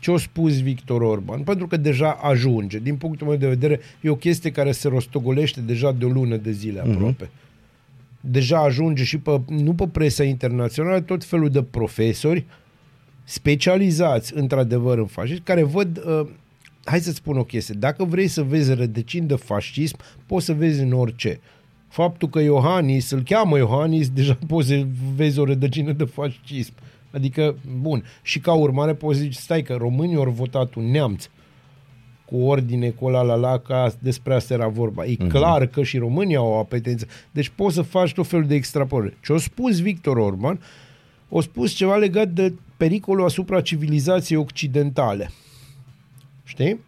ce a spus Victor Orban, pentru că deja ajunge. Din punctul meu de vedere, e o chestie care se rostogolește deja de o lună de zile aproape. Uh-huh. Deja ajunge și pe, nu pe presa internațională, tot felul de profesori specializați, într-adevăr, în fascism, care văd... Uh, hai să-ți spun o chestie. Dacă vrei să vezi rădăcini de fascism, poți să vezi în orice. Faptul că Iohannis, îl cheamă Iohannis, deja poți să vezi o rădăcină de fascism. Adică, bun, și ca urmare poți zice, stai că românii au votat un neamț cu ordine, cu la la la, ca despre asta era vorba. E uh-huh. clar că și România au o apetență. Deci poți să faci tot felul de extrapolări. Ce a spus Victor Orban, a spus ceva legat de pericolul asupra civilizației occidentale. Știi?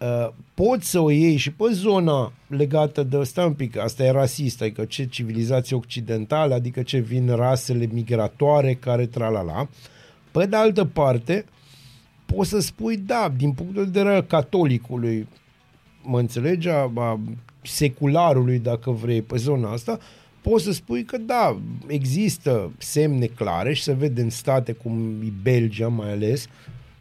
Uh, poți să o iei și pe zona legată de, stai un pic, asta e rasist, adică ce civilizație occidentală, adică ce vin rasele migratoare care tralala. Pe de altă parte, poți să spui, da, din punctul de vedere catolicului, mă înțelegi, a, a secularului, dacă vrei, pe zona asta, poți să spui că da, există semne clare și se vede în state cum e Belgia mai ales,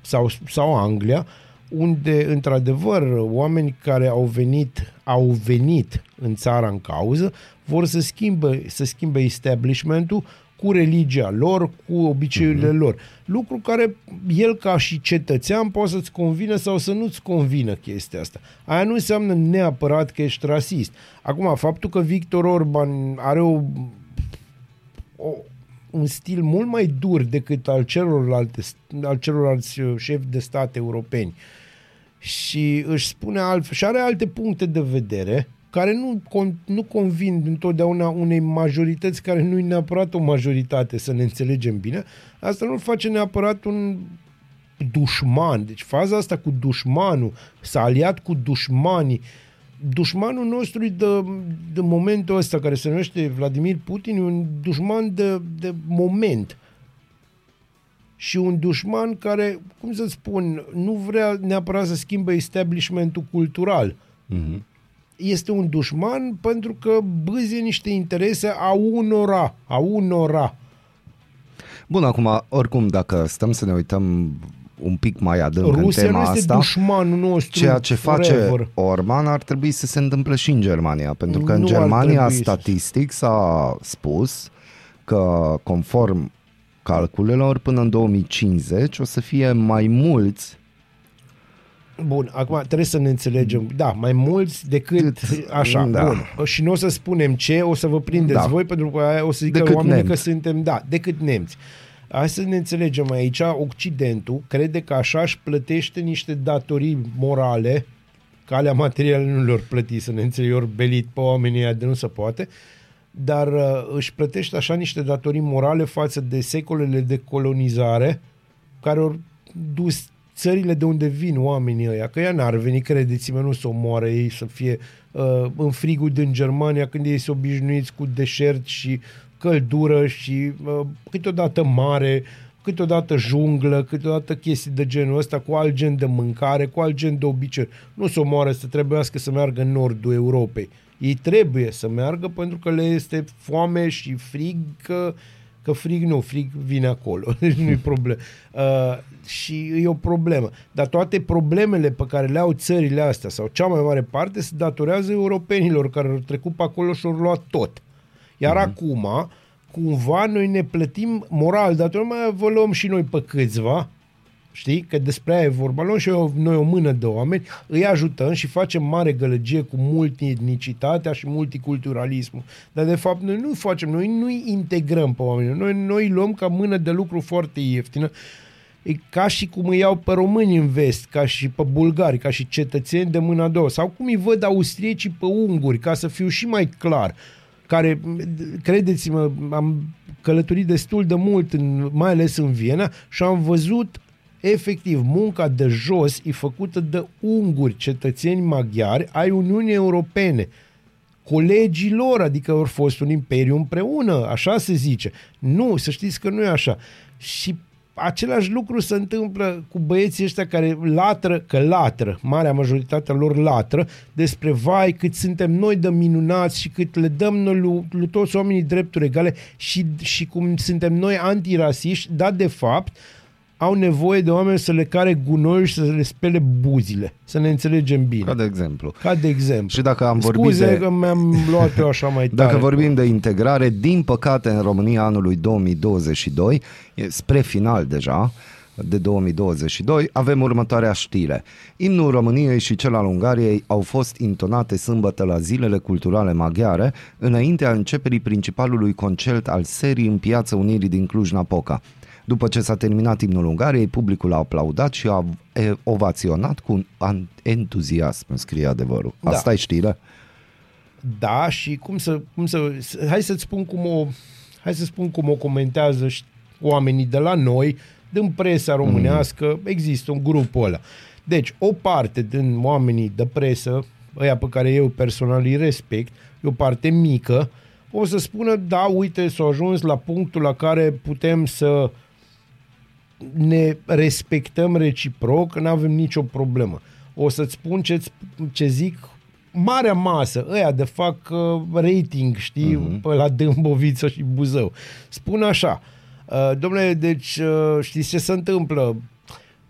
sau, sau Anglia, unde, într-adevăr, oameni care au venit, au venit în țara în cauză, vor să schimbe, să schimbe establishmentul cu religia lor, cu obiceiurile uh-huh. lor. Lucru care el ca și cetățean poate să-ți convină sau să nu-ți convină chestia asta. Aia nu înseamnă neapărat că ești rasist. Acum, faptul că Victor Orban are o, o, un stil mult mai dur decât al celorlalte, al celorlalți uh, șefi de state europeni și își spune altfel și are alte puncte de vedere care nu, nu convin întotdeauna unei majorități care nu e neapărat o majoritate, să ne înțelegem bine, asta nu face neapărat un dușman. Deci faza asta cu dușmanul, s-a aliat cu dușmanii, dușmanul nostru de, de momentul ăsta, care se numește Vladimir Putin, e un dușman de, de moment. Și un dușman care, cum să spun, nu vrea neapărat să schimbe establishmentul cultural. Mm-hmm este un dușman pentru că bâzie niște interese a unora, a unora. Bun, acum, oricum, dacă stăm să ne uităm un pic mai adânc Rusia în tema nu este asta, dușmanul nostru ceea ce face forever. Orban ar trebui să se întâmple și în Germania, pentru că Nu în ar Germania trebui să- statistic s-a spus că conform calculelor până în 2050 o să fie mai mulți Bun, acum trebuie să ne înțelegem. Da, mai mulți decât Cât- așa. da. Bun. Și nu o să spunem ce, o să vă prindeți Da. voi, pentru că aia o să zică Decât oamenii nemți. că suntem, da, decât nemți. Hai să ne înțelegem aici, Occidentul crede că așa își plătește niște datorii morale, calea materială nu le-or plăti, să ne înțelegem, ori belit pe oamenii ăia de nu se poate, dar uh, își plătește așa niște datorii morale față de secolele de colonizare care au dus țările de unde vin oamenii ăia, că ea n-ar veni, credeți-mă, nu să omoară ei, să fie uh, în frigul din Germania când ei se obișnuiți cu deșert și căldură și uh, câteodată mare, câteodată junglă, câteodată chestii de genul ăsta, cu alt gen de mâncare, cu alt gen de obiceiuri. Nu să omoară să trebuiască să meargă în nordul Europei. Ei trebuie să meargă pentru că le este foame și frig, că, că frig nu, frig vine acolo, deci nu-i problemă. Uh, și e o problemă. Dar toate problemele pe care le au țările astea, sau cea mai mare parte, se datorează europenilor care au trecut pe acolo și au luat tot. Iar mm-hmm. acum, cumva, noi ne plătim moral, dar mai vă luăm și noi pe câțiva, Știi? Că despre aia e vorba. Luăm și eu, noi o mână de oameni, îi ajutăm și facem mare gălăgie cu multietnicitatea și multiculturalismul. Dar de fapt noi nu facem, noi nu integrăm pe oameni. Noi, noi îi luăm ca mână de lucru foarte ieftină. E ca și cum îi iau pe români în vest, ca și pe bulgari, ca și cetățeni de mâna a doua. Sau cum îi văd austriecii pe unguri, ca să fiu și mai clar care, credeți-mă, am călătorit destul de mult, în, mai ales în Viena, și am văzut efectiv munca de jos e făcută de unguri, cetățeni maghiari ai Uniunii Europene colegii lor, adică au fost un imperiu împreună, așa se zice. Nu, să știți că nu e așa. Și același lucru se întâmplă cu băieții ăștia care latră, că latră, marea majoritatea lor latră, despre vai cât suntem noi de minunați și cât le dăm noi lui, lui toți oamenii drepturi egale și, și cum suntem noi antirasiști, dar de fapt au nevoie de oameni să le care gunoi și să le spele buzile. Să ne înțelegem bine. Ca de exemplu. Ca de exemplu. Și dacă am vorbit Scuze de... că mi-am luat eu așa mai tare. Dacă vorbim de integrare, din păcate în România anului 2022, e spre final deja, de 2022, avem următoarea știre. Imnul României și cel al Ungariei au fost intonate sâmbătă la zilele culturale maghiare, înaintea începerii principalului concert al serii în Piața Unirii din Cluj-Napoca. După ce s-a terminat imnul Ungariei, publicul a aplaudat și a e, ovaționat cu un entuziasm, scrie adevărul. Da. Asta e știrea? Da, și cum să, cum să, hai să-ți spun cum o, hai să spun cum o comentează și oamenii de la noi, din presa românească, mm. există un grup ăla. Deci, o parte din oamenii de presă, ăia pe care eu personal îi respect, e o parte mică, o să spună, da, uite, s-a ajuns la punctul la care putem să ne respectăm reciproc, nu avem nicio problemă. O să-ți spun ce, ce zic marea masă, ăia de fac uh, rating, știi, uh-huh. pe la Dâmboviță și Buzău. Spun așa, uh, domnule, deci uh, știți ce se întâmplă?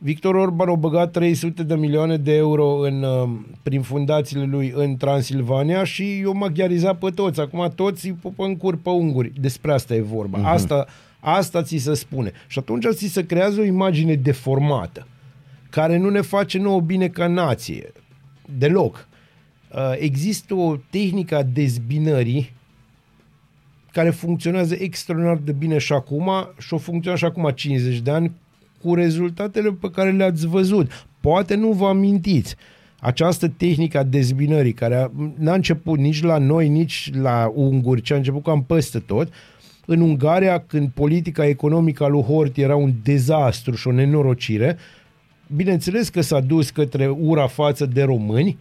Victor Orban a băgat 300 de milioane de euro în, uh, prin fundațiile lui în Transilvania și i-o maghiarizat pe toți. Acum toți îi pupă în cur pe unguri. Despre asta e vorba. Uh-huh. Asta, asta ți se spune. Și atunci ți se creează o imagine deformată care nu ne face nouă bine ca nație. Deloc. Uh, există o tehnică a dezbinării care funcționează extraordinar de bine și acum și o funcționează și acum 50 de ani cu rezultatele pe care le-ați văzut. Poate nu vă amintiți. Această tehnică a dezbinării, care a, n-a început nici la noi, nici la unguri, ci a început cam peste tot, în Ungaria, când politica economică a lui Hort era un dezastru și o nenorocire, bineînțeles că s-a dus către ura față de români,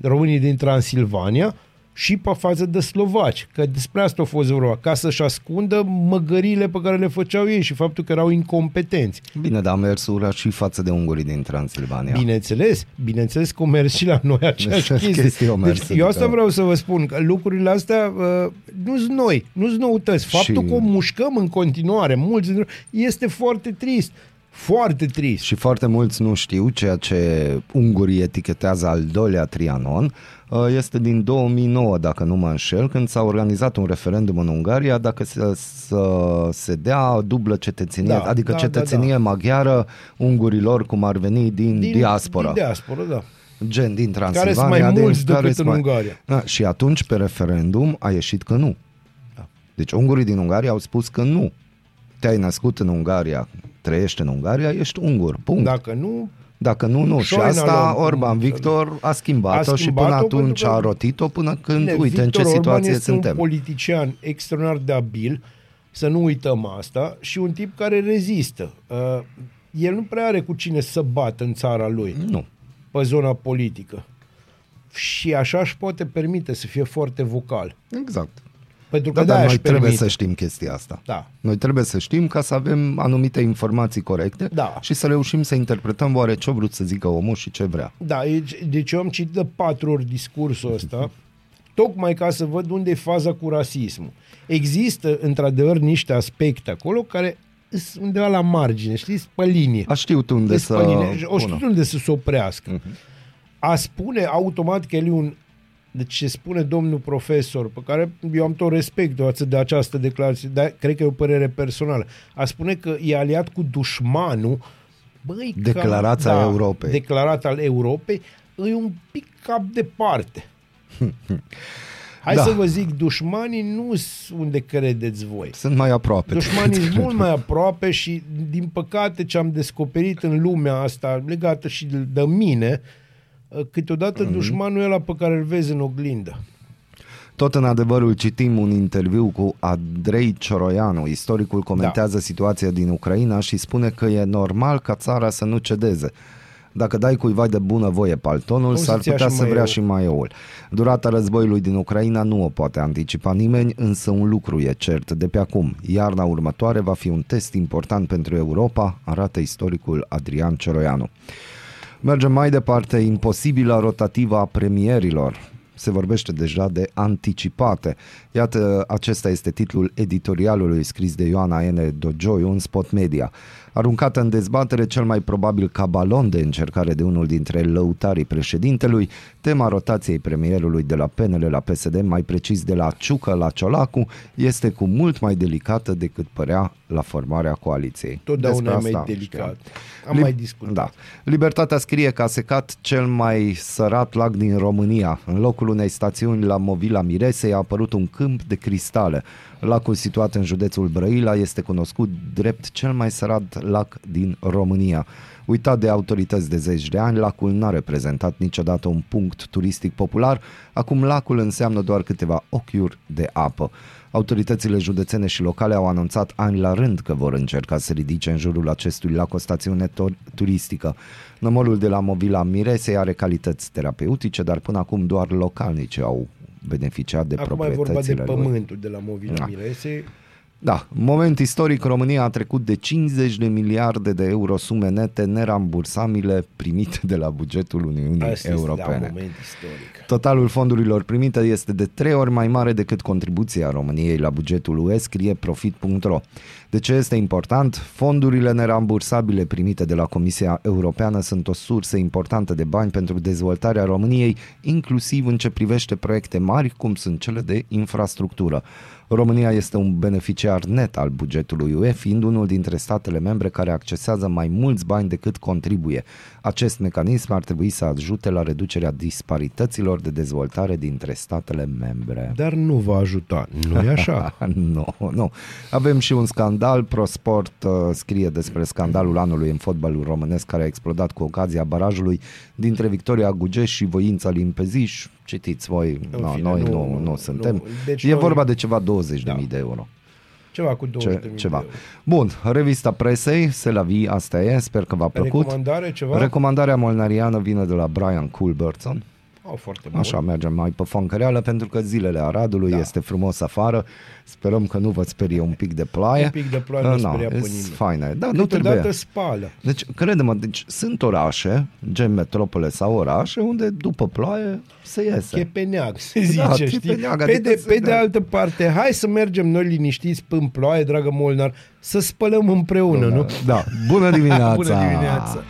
românii din Transilvania, și pe față de slovaci, că despre asta a fost vorba, ca să-și ascundă măgările pe care le făceau ei și faptul că erau incompetenți. Bine, dar a mers ura și față de ungurii din Transilvania. Bineînțeles, bineînțeles că o mers și la noi aceeași Deci, chestie. chestii au mers, Deci, eu asta da. vreau să vă spun, că lucrurile astea uh, nu sunt noi, nu sunt noutăți. Faptul Și- că o mușcăm în continuare, mulți dintre noi, este foarte trist. Foarte trist. Și foarte mulți nu știu ceea ce ungurii etichetează al doilea Trianon. Uh, Este din 2009, dacă nu mă înșel, când s-a organizat un referendum în Ungaria dacă să, să se dea dublă cetățenie, Da, adică da, cetățenie da, maghiară ungurilor cum ar veni din, Din diaspora. Din diaspora, da. gen din Transilvania. sunt mai din- mulți decât care sunt în Ungaria. Da, și atunci pe referendum a ieșit că nu. Da. Deci ungurii din Ungaria au spus că nu. Te-ai născut în Ungaria, trăiești în Ungaria, ești ungur. Punct. Dacă nu, Dacă nu, nu. Și Șoina asta lor, Orban cum- Victor a schimbat-o, A și până schimbat-o atunci pentru că- a rotit-o până când, Bine, uite, în ce Victor Orban situație este suntem. un politician extraordinar de abil, să nu uităm asta, și un tip care rezistă. Uh, el nu prea are cu cine să bată în țara lui, Nu. pe zona politică. Și așa își poate permite să fie foarte vocal. Exact. Pentru că Da, da, dar își noi trebuie permite. să știm chestia asta. Da. Noi trebuie să știm ca să avem anumite informații corecte Da. și să reușim să interpretăm oare ce a vrut să zică omul și ce vrea. Da, deci, deci eu am citit de patru ori discursul ăsta, tocmai ca să văd unde e faza cu rasismul. Există, într-adevăr, niște aspecte acolo care sunt undeva la margine, știți, pe linie. A știut unde Deci să pe linie. O știu pună. unde să se oprească. A spune automat că el e un deci ce spune domnul profesor, pe care eu am tot respectul față de această declarație, dar cred că e o părere personală, a spune că e aliat cu dușmanul, băi, cam- Declarația Europei. Declarat al Europei, e un pic cap departe. Hai Da. să vă zic, dușmanii nu sunt unde credeți voi. Sunt mai aproape. Dușmanii sunt mult mai aproape și, din păcate, ce am descoperit în lumea asta, legată și de, de mine, câteodată mm-hmm. dușmanul e ăla pe care îl vezi în oglindă. Tot în adevărul citim un interviu cu Andrei Cioroianu. Istoricul comentează da. situația din Ucraina și spune că e normal ca țara să nu cedeze. Dacă dai cuiva de bună voie paltonul, O s-ar să-ți ia putea și să vrea maioul. și maioul. Durata războiului din Ucraina nu o poate anticipa nimeni, însă un lucru e cert de pe acum. Iarna următoare va fi un test important pentru Europa, arată istoricul Adrian Ceroianu. Mergem mai departe, imposibilă rotativă a premierilor. Se vorbește deja de anticipate. Iată, acesta este titlul editorialului scris de Ioana N. Dogioiu în Spot Media. Aruncată în dezbatere cel mai probabil ca balon de încercare de unul dintre lăutarii președintelui, tema rotației premierului de la PNL la PSD, mai precis de la Ciucă la Ciolacu, este cu mult mai delicată decât părea la formarea coaliției. Totdeauna Despre e mai asta delicat. știam. Am Lib- mai discutat. Da. Libertatea scrie că a secat cel mai sărat lac din România. În locul unei stațiuni la Movila Miresei a apărut un câmp de cristale. Lacul situat în județul Brăila este cunoscut drept cel mai sărat lac din România. Uitat de autorități de zeci de ani, lacul n-a reprezentat niciodată un punct turistic popular, acum lacul înseamnă doar câteva ochiuri de apă. Autoritățile județene și locale au anunțat ani la rând că vor încerca să ridice în jurul acestui lac o stațiune to- turistică. Nămolul de la Movila Miresei are calități terapeutice, dar până acum doar localnici au beneficiat de Acum e vorba de proprietățile lui. pământul de la Movila Da. Mirese. Da, moment istoric, România a trecut de 50 de miliarde de euro sume nete nerambursabile primite de la bugetul Uniunii Asta este, da, Europene. un moment istoric. Totalul fondurilor primite este de trei ori mai mare decât contribuția României la bugetul UE, scrie profit.ro. De ce este important? Fondurile nerambursabile primite de la Comisia Europeană sunt o sursă importantă de bani pentru dezvoltarea României, inclusiv în ce privește proiecte mari, cum sunt cele de infrastructură. România este un beneficiar net al bugetului UE, fiind unul dintre statele membre care accesează mai mulți bani decât contribuie. Acest mecanism ar trebui să ajute la reducerea disparităților de dezvoltare dintre statele membre. Dar nu va ajuta, nu e așa? Nu, nu. Avem și un scandal. ProSport uh, scrie despre scandalul anului în fotbalul românesc care a explodat cu ocazia barajului dintre Victoria Gugeș și Voința Limpeziș. Citiți voi, În no, fine, noi nu, nu- nu, nu suntem. nu. Deci e noi- vorba de ceva 20.000 Da. de euro. Ceva cu 20 Ce, de mii ceva. de euro. Bun, revista presei, se la vie, asta e, sper că v-a plăcut. Recomandare, ceva? Recomandarea molnariană vine de la Brian Culbertson. Au foarte bun. Așa mergem mai pe foncăreală pentru că zilele Aradului Da. este frumos afară. Sperăm că nu vă sperie un pic de ploaie. Un pic de ploaie nu Uh, speria pe e nimeni. faine. Da, nu Câteodată trebuie. spală. Deci, crede-mă, deci sunt orașe, gen metropole sau orașe, unde după ploaie se iese. Chepeneag, se Da, zice, știi? chepeneag, Pe adică de, se- pe de da. altă parte, hai să mergem noi liniștiți în ploaie, dragă Molnar, să spălăm împreună, nu? Da, bună dimineața! Bună dimineața!